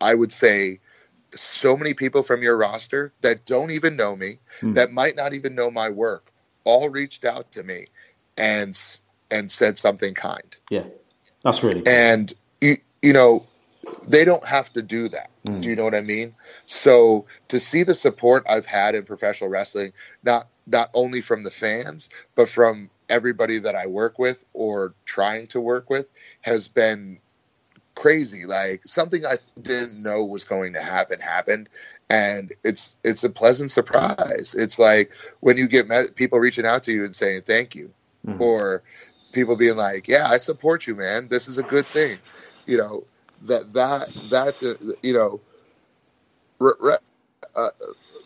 i would say so many people from your roster that don't even know me Hmm. that might not even know my work all reached out to me and and said something kind yeah, that's really cool. and you, you know they don't have to do that Mm. do you know what i mean? So to see the support i've had in professional wrestling not not only from the fans but from everybody that i work with or trying to work with has been crazy. Like something i didn't know was going to happen happened and it's it's a pleasant surprise. It's like when you get met, people reaching out to you and saying thank you Mhm. or people being like yeah i support you man. This is a good thing. You know that that that's a, you know re, re, uh,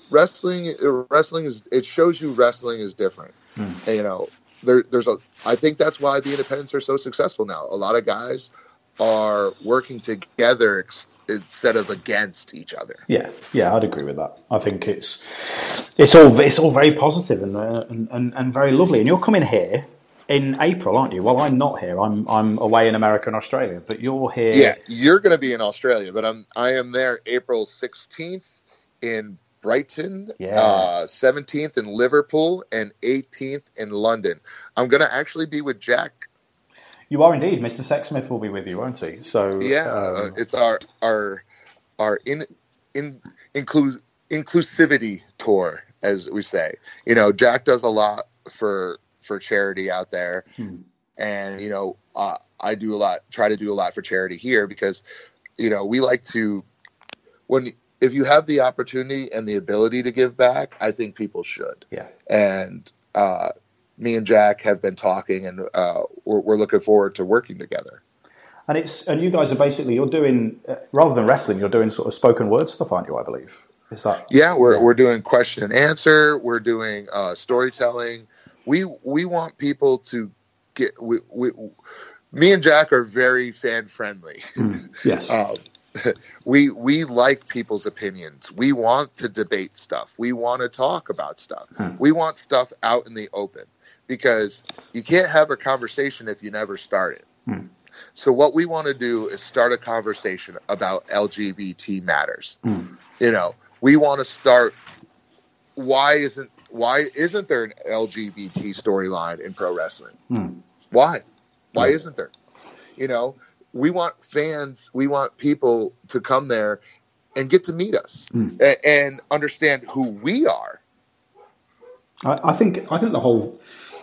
wrestling wrestling is it shows you wrestling is different Hmm. And, you know there, there's a i think that's why the independents are so successful now a lot of guys are working together ex- instead of against each other Yeah, yeah, I'd agree with that. I think it's it's all it's all very positive and, uh, and, and and very lovely. And you're coming here in April, aren't you? Well, I'm not here. I'm I'm away in America and Australia, but you're here. yeah you're going to be in australia but i'm i am there april 16th in brighton Yeah. uh 17th in liverpool and 18th in london i'm going to actually be with jack You are indeed. Mr. Sexsmith will be with you, won't he? So Yeah, um, uh, it's our our our in in inclu- inclusivity tour, as we say. You know, Jack does a lot for for charity out there, Hmm. and you know, uh, I do a lot, try to do a lot for charity here because you know we like to when if you have the opportunity and the ability to give back, I think people should. yeah, And uh, me and Jack have been talking, and uh, we're, we're looking forward to working together. and it's and you guys are basically you're doing uh, rather than wrestling, you're doing sort of spoken word stuff, aren't you? I believe is that Yeah, we're we're doing question and answer. We're doing uh, storytelling. We we want people to get. We, we me and Jack are very fan friendly. yes, Um, we we like people's opinions. We want to debate stuff. We want to talk about stuff. We want stuff out in the open because you can't have a conversation if you never start it. Hmm. So what we want to do is start a conversation about LGBT matters. Hmm. You know, we want to start why isn't why isn't there an LGBT storyline in pro wrestling? Hmm. Why? Why Yeah. isn't there? You know, we want fans, we want people to come there and get to meet us Hmm. a- and understand who we are. I, I think I think the whole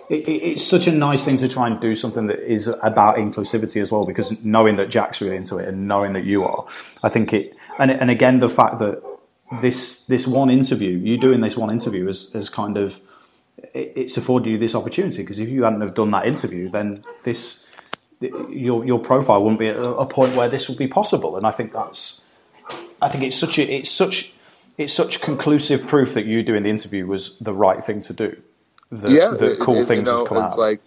it, it- it's such a nice thing to try and do something that is about inclusivity as well. Because knowing that Jack's really into it and knowing that you are, I think it and and again the fact that this this one interview, you doing this one interview, has has kind of it's afforded you this opportunity. Because if you hadn't have done that interview, then this your your profile wouldn't be at a, point where this would be possible. And I think that's I think it's such a it's such it's such conclusive proof that you doing the interview was the right thing to do. that, yeah, that cool it- things you know, have come it's out. like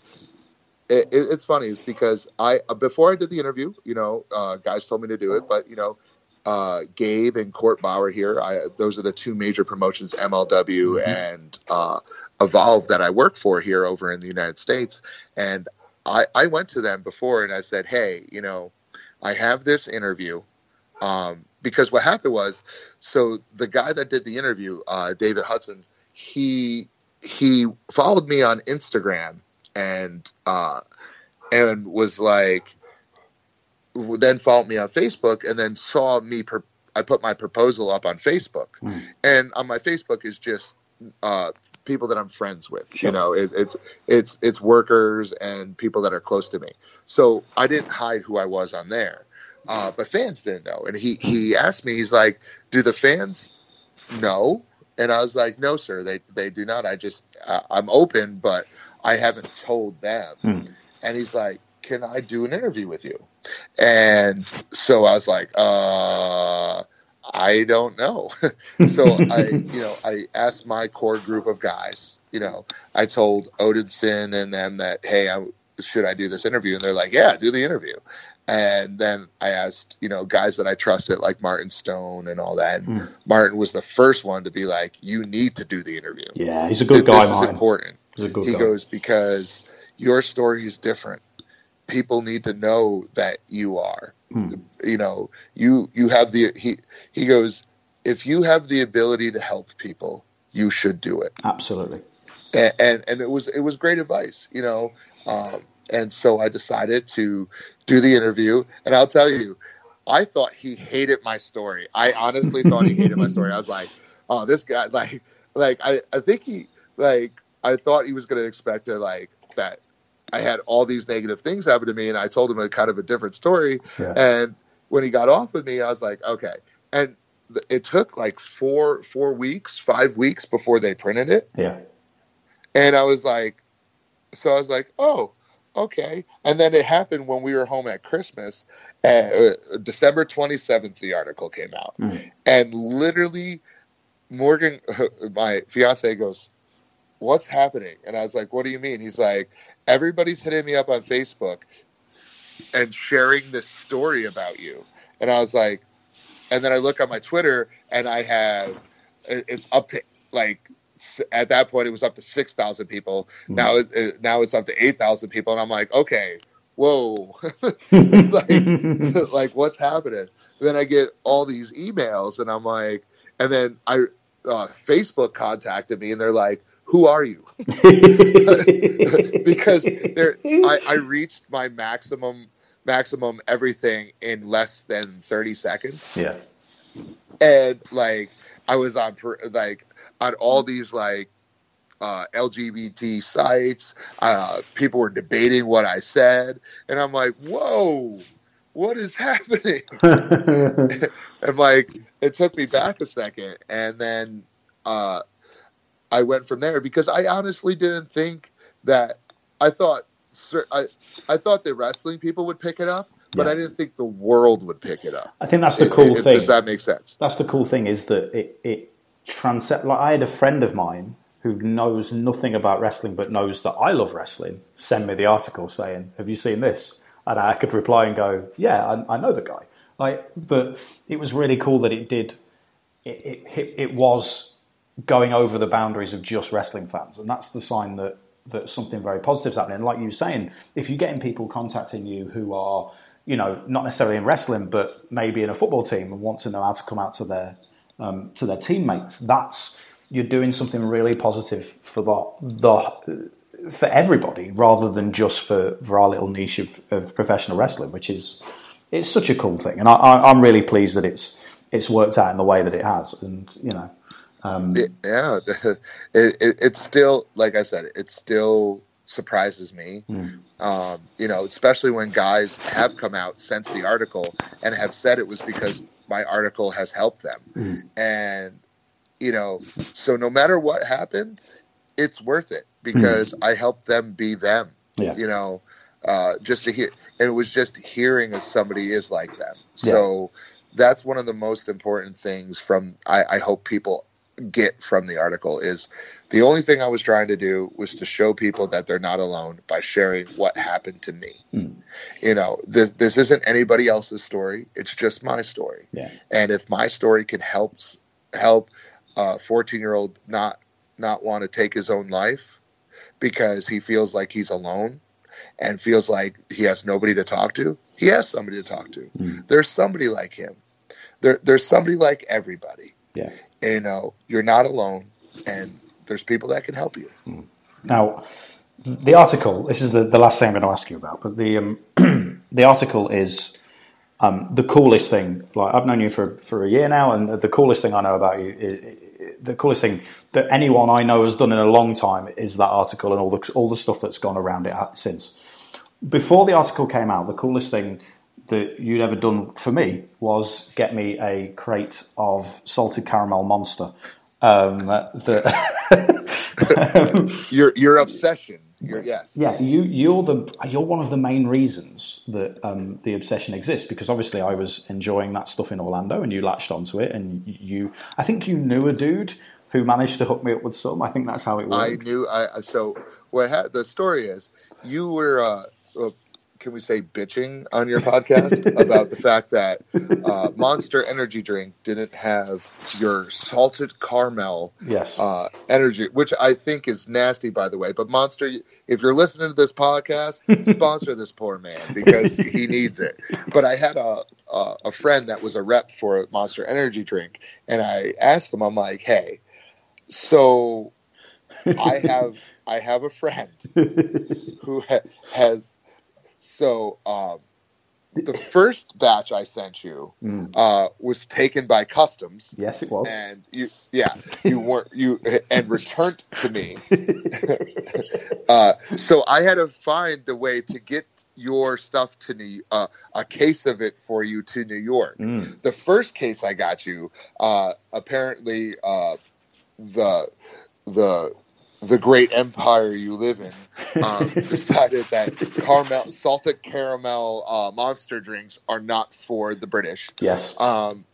it, it, it's funny is because I before I did the interview, you know, uh, guys told me to do it, but you know, uh, Gabe and Court Bauer here, I, those are the two major promotions, MLW and uh, Evolve, that I work for here over in the United States, and I, I went to them before and I said, hey, you know, I have this interview. Um, because what happened was, so the guy that did the interview, uh, David Hudson, he he followed me on Instagram and uh, and was like, then followed me on Facebook and then saw me. Per- I put my proposal up on Facebook, and on my Facebook is just uh, people that I'm friends with. You know, it, it's it's it's workers and people that are close to me. So I didn't hide who I was on there, uh, but fans didn't know. And he he asked me, he's like, "Do the fans know?" And I was like, "No, sir, they they do not. I just uh, I'm open, but I haven't told them." Hmm. And he's like, "Can I do an interview with you?" And so I was like, "Uh." I don't know. so I, you know, I asked my core group of guys. You know, I told Odinson and them that, hey, I, should I do this interview? And they're like, yeah, do the interview. And then I asked, you know, guys that I trusted, like Martin Stone and all that. And Martin was the first one to be like, you need to do the interview. yeah, he's a good guy, This is Martin. important. He's a good he guy. goes because your story is different. People need to know that you are. Hmm. You know, you you have the he he goes. If you have the ability to help people, you should do it. Absolutely. And and, and it was it was great advice. You know, um, and so I decided to do the interview. And I'll tell you, I thought he hated my story. I honestly thought he hated my story. I was like, oh, this guy, like, like I, I think he, like, I thought he was going to expect to, like, that I had all these negative things happen to me. And I told him a kind of a different story. Yeah. And when he got off with me, I was like, okay. And th- it took like four, four weeks, five weeks before they printed it. Yeah. And I was like, so I was like, oh, okay. And then it happened when we were home at Christmas. Uh, December 27th, the article came out. And literally, Morgan, my fiance, goes, What's happening? And I was like, What do you mean? He's like, Everybody's hitting me up on Facebook and sharing this story about you. And I was like, and then I look on my Twitter and I have, it's up to like, at that point it was up to 6,000 people. Now, it, now it's up to 8,000 people. And I'm like, okay, whoa, like, like what's happening? then I get all these emails and I'm like, and then I, uh, Facebook contacted me and they're like, who are you? because there, I, I reached my maximum, maximum everything in less than 30 seconds Yeah. and like I was on like on all these like uh, LGBT sites. Uh, people were debating what I said, and I'm like, "Whoa, what is happening?" and like it took me back a second, and then uh, I went from there because I honestly didn't think that I thought I I thought the wrestling people would pick it up. But Yeah. I didn't think the world would pick it up. I think that's the cool if- thing. Does that make sense? That's the cool thing is that it it transcend. Like I had a friend of mine who knows nothing about wrestling but knows that I love wrestling. Send me the article saying, "Have you seen this?" And I could reply and go, "Yeah, I, I know the guy." Like, but it was really cool that it did. It, it it it was going over the boundaries of just wrestling fans, and that's the sign that that something very positive is happening. And like you were saying, if you're getting people contacting you who are, you know, not necessarily in wrestling, but maybe in a football team and want to know how to come out to their um, to their teammates, that's you're doing something really positive for the the for everybody rather than just for, for our little niche of, of professional wrestling, which is it's such a cool thing, and I, I, I'm really pleased that it's it's worked out in the way that it has, and you know. Um, It- yeah, it, it, it's still like I said, it still surprises me. Um, you know, especially when guys have come out since the article and have said it was because my article has helped them, and you know, so no matter what happened, it's worth it because I helped them be them. Yeah. You know, uh, just to hear, and it was just hearing as somebody is like them. So that's one of the most important things from I, I hope people get from the article is the only thing I was trying to do was to show people that they're not alone by sharing what happened to me. Mm. You know, this, this isn't anybody else's story; it's just my story. Yeah. And if my story can help help a 14 year old not not want to take his own life because he feels like he's alone and feels like he has nobody to talk to, he has somebody to talk to. Mm. There's somebody like him. There, there's somebody like everybody. Yeah. You know, you're not alone, and there's people that can help you. Now, the article. This is the, the last thing I'm going to ask you about, but the um, the article is um, the coolest thing. Like I've known you for for a year now, and the coolest thing I know about you, is, the coolest thing that anyone I know has done in a long time is that article and all the all the stuff that's gone around it since. Before the article came out, the coolest thing that you'd ever done for me was get me a crate of salted caramel monster. Um, that your your obsession. Your, yes. Yeah, you you're the you're one of the main reasons that um, the obsession exists because obviously I was enjoying that stuff in Orlando and you latched onto it and you I think you knew a dude who managed to hook me up with some. I think that's how it worked. I knew. I so what ha- the story is. You were. Uh, uh, can we say bitching on your podcast about the fact that uh, Monster Energy Drink didn't have your salted caramel yes. uh, energy, which I think is nasty, by the way. But Monster, if you're listening to this podcast, sponsor this poor man because he needs it. But I had a, a a friend that was a rep for Monster Energy Drink, and I asked him, I'm like, hey, so I have I have a friend who ha- has so um, the first batch I sent you Mm. uh, was taken by customs. Yes, it was. And you, yeah, you weren't you and returned to me. uh, so I had to find a way to get your stuff to New, uh, a case of it for you to New York. Mm. The first case I got you, uh, apparently, uh, the the the great empire you live in um, decided that caramel, salted caramel uh, monster drinks are not for the British. Yes. Um,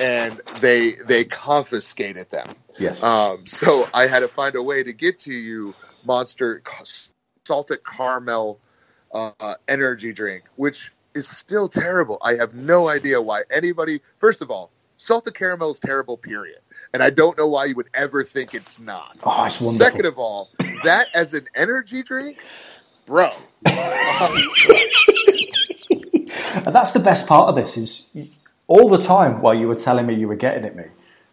and they they confiscated them. Yes. Um, so I had to find a way to get to you monster salted caramel uh, energy drink, which is still terrible. I have no idea why anybody. First of all, salted caramel is terrible. Period. And I don't know why you would ever think it's not. Oh, it's. Second of all, that as an energy drink, bro. That's the best part of this is all the time while you were telling me you were getting it me,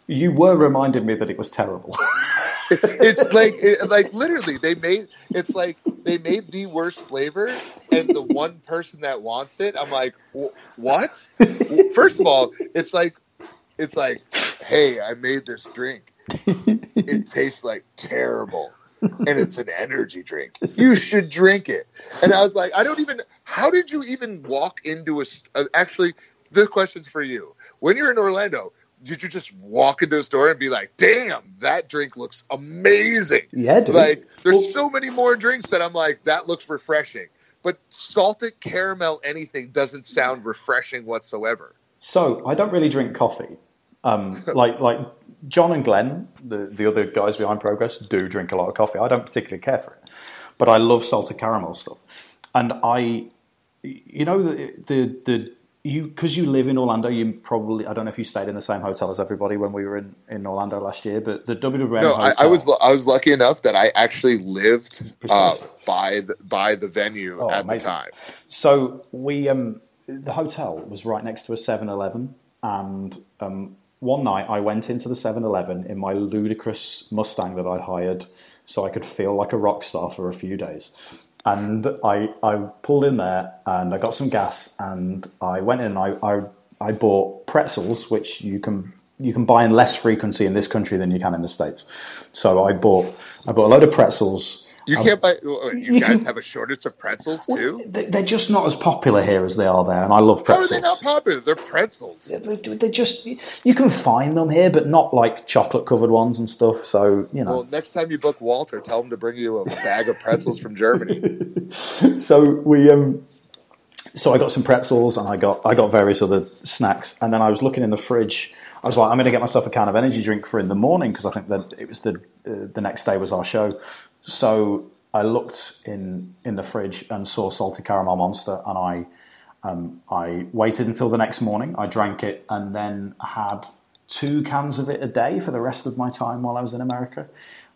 you were reminding me that it was terrible. it's like it, like literally they made it's like they made the worst flavor and the one person that wants it i'm like "Wh- what first of all it's like it's like hey i made this drink it tastes like terrible and it's an energy drink you should drink it and i was like i don't even how did you even walk into a? uh, actually the question's for you when you're in orlando did you just walk into a store and be like, "Damn, that drink looks amazing"? Yeah, dude. Like, there's so many more drinks that I'm like, that looks refreshing. But salted caramel anything doesn't sound refreshing whatsoever. so I don't really drink coffee. Um, like like John and Glenn, the, the other guys behind Progress, do drink a lot of coffee. I don't particularly care for it, but I love salted caramel stuff. And I, you know, the the, the you because you live in Orlando, you probably I don't know if you stayed in the same hotel as everybody when we were in, in Orlando last year, but the WWM No, I, hotel, I was I was lucky enough that I actually lived uh, by the by the venue Oh, at the time. So we, um, the hotel was right next to a 7-Eleven, and um, one night I went into the 7-Eleven in my ludicrous Mustang that I'd hired, so I could feel like a rock star for a few days. And I, I pulled in there and I got some gas, and I went in and I, I, I bought pretzels, which you can you can buy in less frequency in this country than you can in the states. So I bought I bought a load of pretzels. You can't buy. You, You guys have a shortage of pretzels too. they- They're just not as popular here as they are there, and I love pretzels. How are they not popular? They're pretzels. They they just you can find them here, but not like chocolate covered ones and stuff. So you know. Well, next time you book Walter, tell him to bring you a bag of pretzels from Germany. so we um so I got some pretzels and I got I got various other snacks, and then I was looking in the fridge. I was like, I'm going to get myself a can of energy drink for in the morning because I think that it was the uh, the next day was our show. So I looked in in the fridge and saw salty caramel monster, and I um, I waited until the next morning. I drank it and then had two cans of it a day for the rest of my time while I was in America.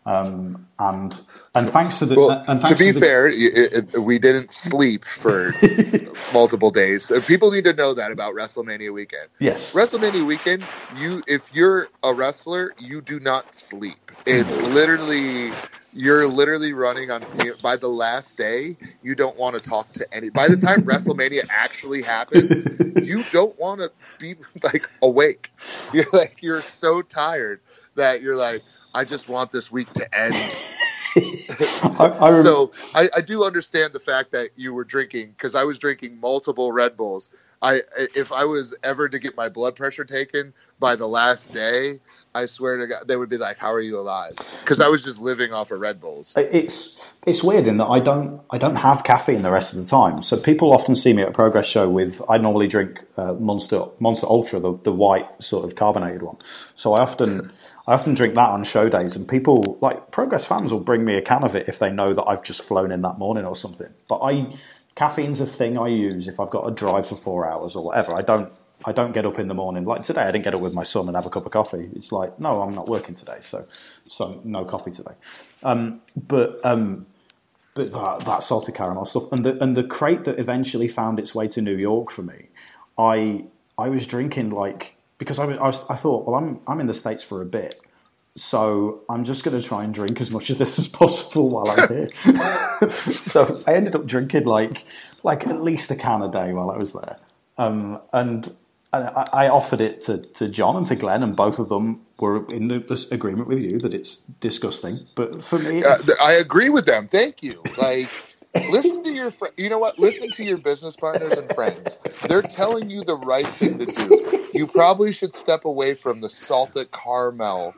Um, and and thanks to the Well, and thanks to be the- fair, it, it, we didn't sleep for multiple days. People need to know that about WrestleMania weekend. yes, WrestleMania weekend, you if you're a wrestler, you do not sleep. It's literally you're literally running on by the last day, you don't want to talk to any by the time WrestleMania actually happens, you don't want to be like awake. You're like you're so tired that you're like I just want this week to end. I, I so I, I do understand the fact that you were drinking because I was drinking multiple Red Bulls. I if I was ever to get my blood pressure taken by the last day, I swear to God, they would be like, "How are you alive?" Because I was just living off of Red Bulls. it's it's weird in that I don't I don't have caffeine the rest of the time. So people often see me at a progress show with I normally drink uh, Monster Monster Ultra, the, the white sort of carbonated one. So I often I often drink that on show days, and people like progress fans will bring me a can of it if they know that I've just flown in that morning or something. But I caffeine's a thing I use if I've got to drive for four hours or whatever. I don't. I don't get up in the morning like today. I didn't get up with my son and have a cup of coffee. It's like no, I'm not working today, so so no coffee today. Um, but um, but that, that salted caramel stuff and the and the crate that eventually found its way to New York for me, I I was drinking like because I was, I, was, I thought well I'm I'm in the states for a bit, so I'm just going to try and drink as much of this as possible while I'm here. so I ended up drinking like like at least a can a day while I was there, um, and. I offered it to, to John and to Glenn, and both of them were in the, this agreement with you that it's disgusting. But for me, Uh, I agree with them. Thank you. Like, listen to your fr- you know what? Listen to your business partners and friends. They're telling you the right thing to do. You probably should step away from the salted caramel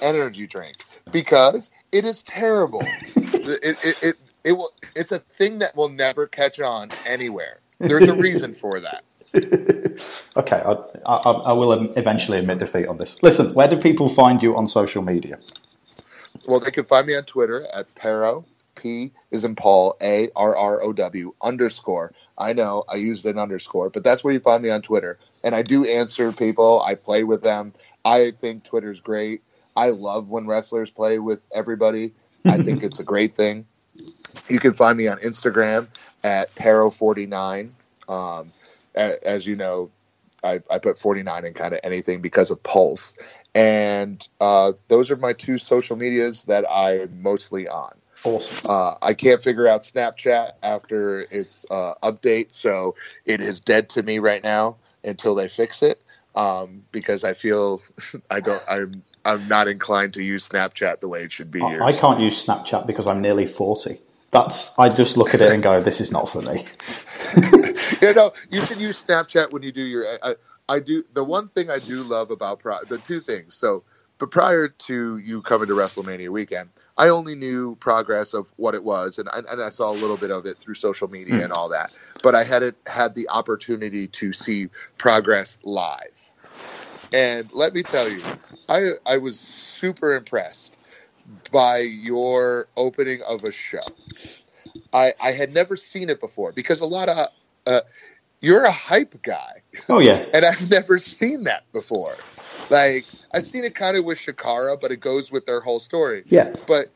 energy drink because it is terrible. It it, it, it will. It's a thing that will never catch on anywhere. There's a reason for that. Okay, I, I, I will eventually admit defeat on this. Listen, where do people find you on social media? Well, they can find me on Twitter at Parrow. P is in Paul, A R R O W underscore. I know I used an underscore, but that's where you find me on Twitter. And I do answer people. I play with them. I think Twitter's great. I love when wrestlers play with everybody. I think it's a great thing. You can find me on Instagram at Parrow49. Um, as you know, I, I put 49 in kind of anything because of Pulse. And uh, those are my two social medias that I'm mostly on. Awesome. Uh, I can't figure out Snapchat after its uh, update, so it is dead to me right now until they fix it. Um, because I feel I don't, I'm, I'm not inclined to use Snapchat the way it should be I, used. I can't use Snapchat because I'm nearly 40. That's I just look at it and go, this is not for me. you know, you should use Snapchat when you do your. I, I do the one thing I do love about Pro, the two things. So, but prior to you coming to WrestleMania weekend, I only knew progress of what it was, and and I saw a little bit of it through social media and all that. But I hadn't had the opportunity to see progress live. And let me tell you, I I was super impressed by your opening of a show. I I had never seen it before because a lot of uh, you're a hype guy, Oh yeah, and I've never seen that before. Like I've seen it kind of with Shakara, but it goes with their whole story. yeah. But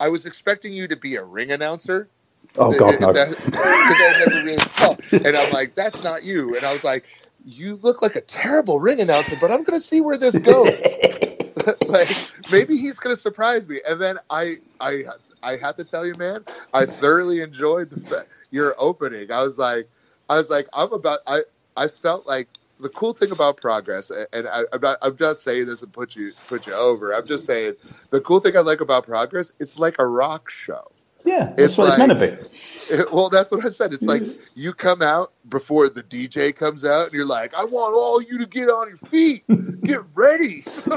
I was expecting you to be a ring announcer. Oh god, no. Because I never really saw. And I'm like, that's not you. And I was like, you look like a terrible ring announcer, but I'm going to see where this goes. like maybe he's going to surprise me. And then I, I, I have to tell you, man, I thoroughly enjoyed the your opening. I was like, I was like, I'm about. I, I felt like the cool thing about progress, and I, I'm not, I'm not saying this and put you, put you over. I'm just saying the cool thing I like about progress, it's like a rock show. Yeah, that's It's what it's like- meant to be. It- well, that's what I said. It's like you come out before the DJ comes out, and you're like, "I want all you to get on your feet, get ready."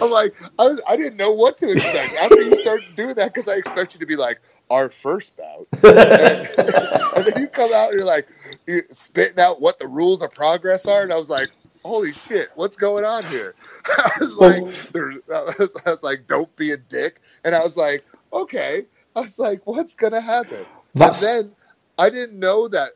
I'm like, I was, I didn't know what to expect after you start doing that because I expect you to be like our first bout, and, and then you come out and you're like, spitting out what the rules of progress are, and I was like, "Holy shit, what's going on here?" I was like, I was, I was like, "Don't be a dick," and I was like, "Okay." I was like, "What's gonna happen?" That's- and then I didn't know that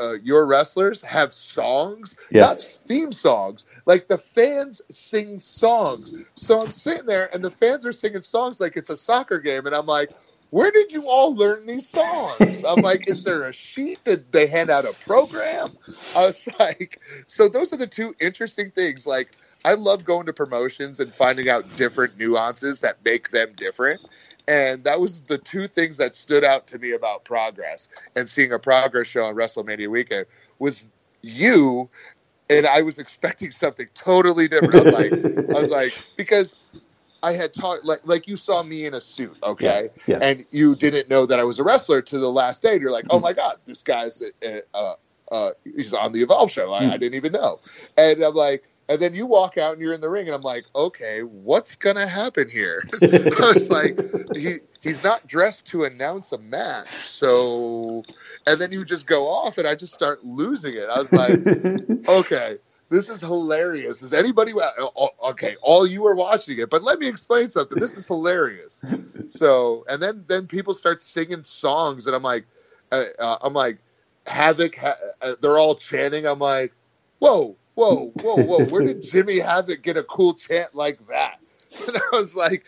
uh, your wrestlers have songs, Yeah. not theme songs. Like the fans sing songs. So I'm sitting there, and the fans are singing songs like it's a soccer game, and I'm like. Where did you all learn these songs? I'm like, is there a sheet? that they hand out a program? I was like, so those are the two interesting things. Like, I love going to promotions and finding out different nuances that make them different. And that was the two things that stood out to me about progress and seeing a progress show on WrestleMania weekend was you and I was expecting something totally different. I was like, I was like, because I had taught like like you saw me in a suit, okay, Yeah, yeah. and you didn't know that I was a wrestler to the last day. And you're like, oh my god, this guy's uh, uh, uh, he's on the Evolve show. I, I didn't even know, and I'm like. And then you walk out and you're in the ring, and I'm like, okay, what's gonna happen here? I was like, he he's not dressed to announce a match, so. And then you just go off, and I just start losing it. I was like, okay, this is hilarious. Is anybody oh, okay? All you are watching it, but let me explain something. This is hilarious. So, and then then people start singing songs, and I'm like, uh, uh, I'm like, Havoc. Ha- uh, they're all chanting. I'm like, whoa, whoa, whoa, whoa. Where did Jimmy Havoc get a cool chant like that? And I was like.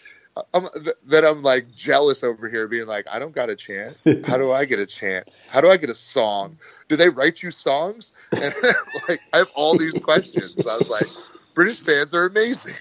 I'm, th- then I'm like jealous over here, being like, I don't got a chant. How do I get a chant? How do I get a song? Do they write you songs? And like, I have all these questions. I was like, British fans are amazing.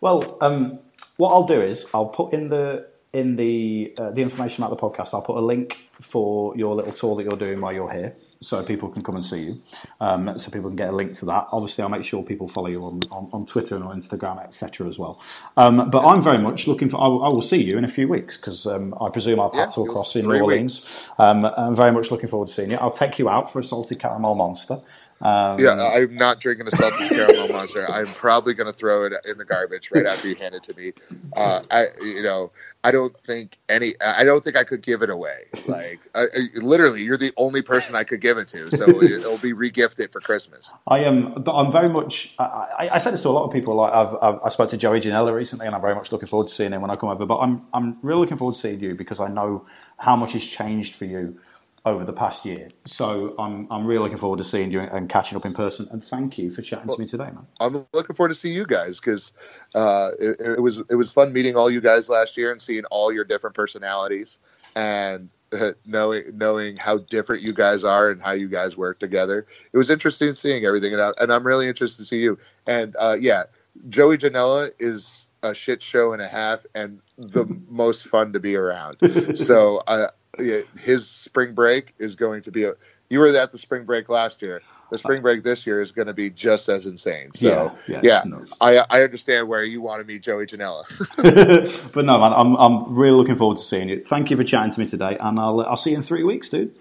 Well, um, what I'll do is I'll put in the in the uh, the information about the podcast. I'll put a link for your little tour that you're doing while you're here, so people can come and see you. Um, so people can get a link to that. Obviously, I'll make sure people follow you on, on, on Twitter and on Instagram, etc. as well. Um, but I'm very much looking for. I will, I will see you in a few weeks because um, I presume our paths Yeah, will cross in New Orleans. Um, I'm very much looking forward to seeing you. I'll take you out for a salted caramel monster. Um, Yeah, I'm not drinking a salted caramel monster. I'm probably going to throw it in the garbage right after you hand it to me. Uh, I, you know, I don't think any. I don't think I could give it away. Like, I, I- literally, you're the only person I could give it to, so it'll be regifted for Christmas. I am, but I'm very much. I, I, said this to a lot of people. Like I've, I've, I spoke to Joey Janela recently, and I'm very much looking forward to seeing him when I come over. But I'm, I'm really looking forward to seeing you because I know how much has changed for you over the past year. So I'm, I'm really looking forward to seeing you and catching up in person. And thank you for chatting to me today, man. I'm looking forward to see you guys because uh, it, it was it was fun meeting all you guys last year and seeing all your different personalities and uh, knowing knowing how different you guys are and how you guys work together. It was interesting seeing everything, and, I, and I'm really interested to see you. And uh, yeah, Joey Janela is a shit show and a half, and the most fun to be around. So uh, yeah, his spring break is going to be a. You were at the spring break last year. The spring break this year is going to be just as insane. So Yeah, yeah, yeah, it's. I I understand where you want to meet Joey Janela. but no, man, I'm, I'm really looking forward to seeing you. Thank you for chatting to me today, and I'll, I'll see you in three weeks, dude.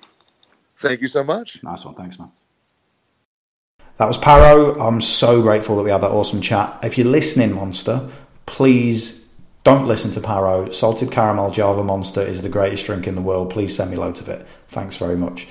Thank you so much. Nice one. Thanks, man. That was Parrow. I'm so grateful that we had that awesome chat. If you're listening, Monster, please don't listen to Parrow. Salted caramel Java Monster is the greatest drink in the world. Please send me loads of it. Thanks very much.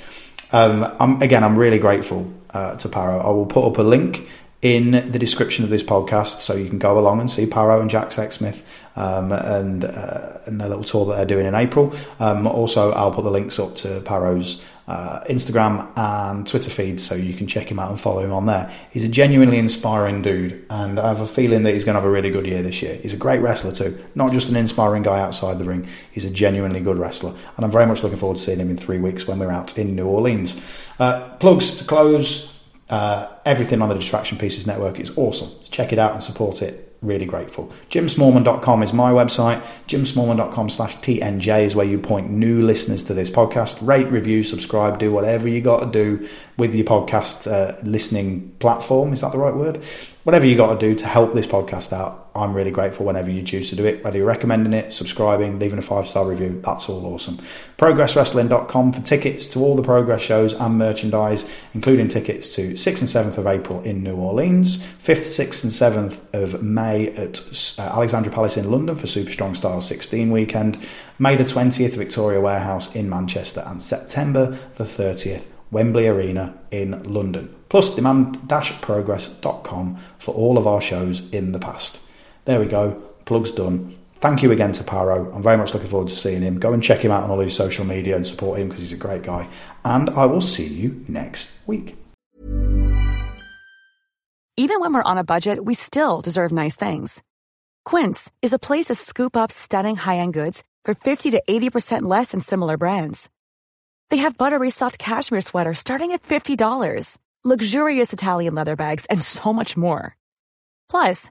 Um, I'm, again, I'm really grateful uh, to Parrow. I will put up a link in the description of this podcast so you can go along and see Parrow and Jack Sexsmith um, and uh, and their little tour that they're doing in April. Um, also, I'll put the links up to Parrow's uh, Instagram and Twitter feed so you can check him out and follow him on there. He's a genuinely inspiring dude, and I have a feeling that he's going to have a really good year this year. He's a great wrestler too, not just an inspiring guy outside the ring. He's a genuinely good wrestler, and I'm very much looking forward to seeing him in three weeks when we're out in New Orleans. Uh, plugs to close. Uh, everything on the Distraction Pieces Network is awesome. Check it out and support it. Really grateful. JimSmallman.com is my website. JimSmallman.com slash TNJ is where you point new listeners to this podcast. Rate, review, subscribe, do whatever you got to do with your podcast uh, listening platform. Is that the right word? Whatever you got to do to help this podcast out. I'm really grateful whenever you choose to do it, whether you're recommending it, subscribing, leaving a five star review. That's all awesome. ProgressWrestling.com for tickets to all the Progress shows and merchandise, including tickets to 6th and 7th of April in New Orleans, 5th, 6th, and 7th of May at uh, Alexandra Palace in London for Super Strong Style 16 weekend, May the 20th, Victoria Warehouse in Manchester, and September the 30th. Wembley Arena in London. Plus demand-progress.com for all of our shows in the past. There we go, plug's done. Thank you again to Parrow. I'm very much looking forward to seeing him. Go and check him out on all his social media and support him because he's a great guy. And I will see you next week. Even when we're on a budget, we still deserve nice things. Quince is a place to scoop up stunning high-end goods for 50 to 80% less than similar brands. They have buttery soft cashmere sweaters starting at $50, luxurious Italian leather bags, and so much more. Plus,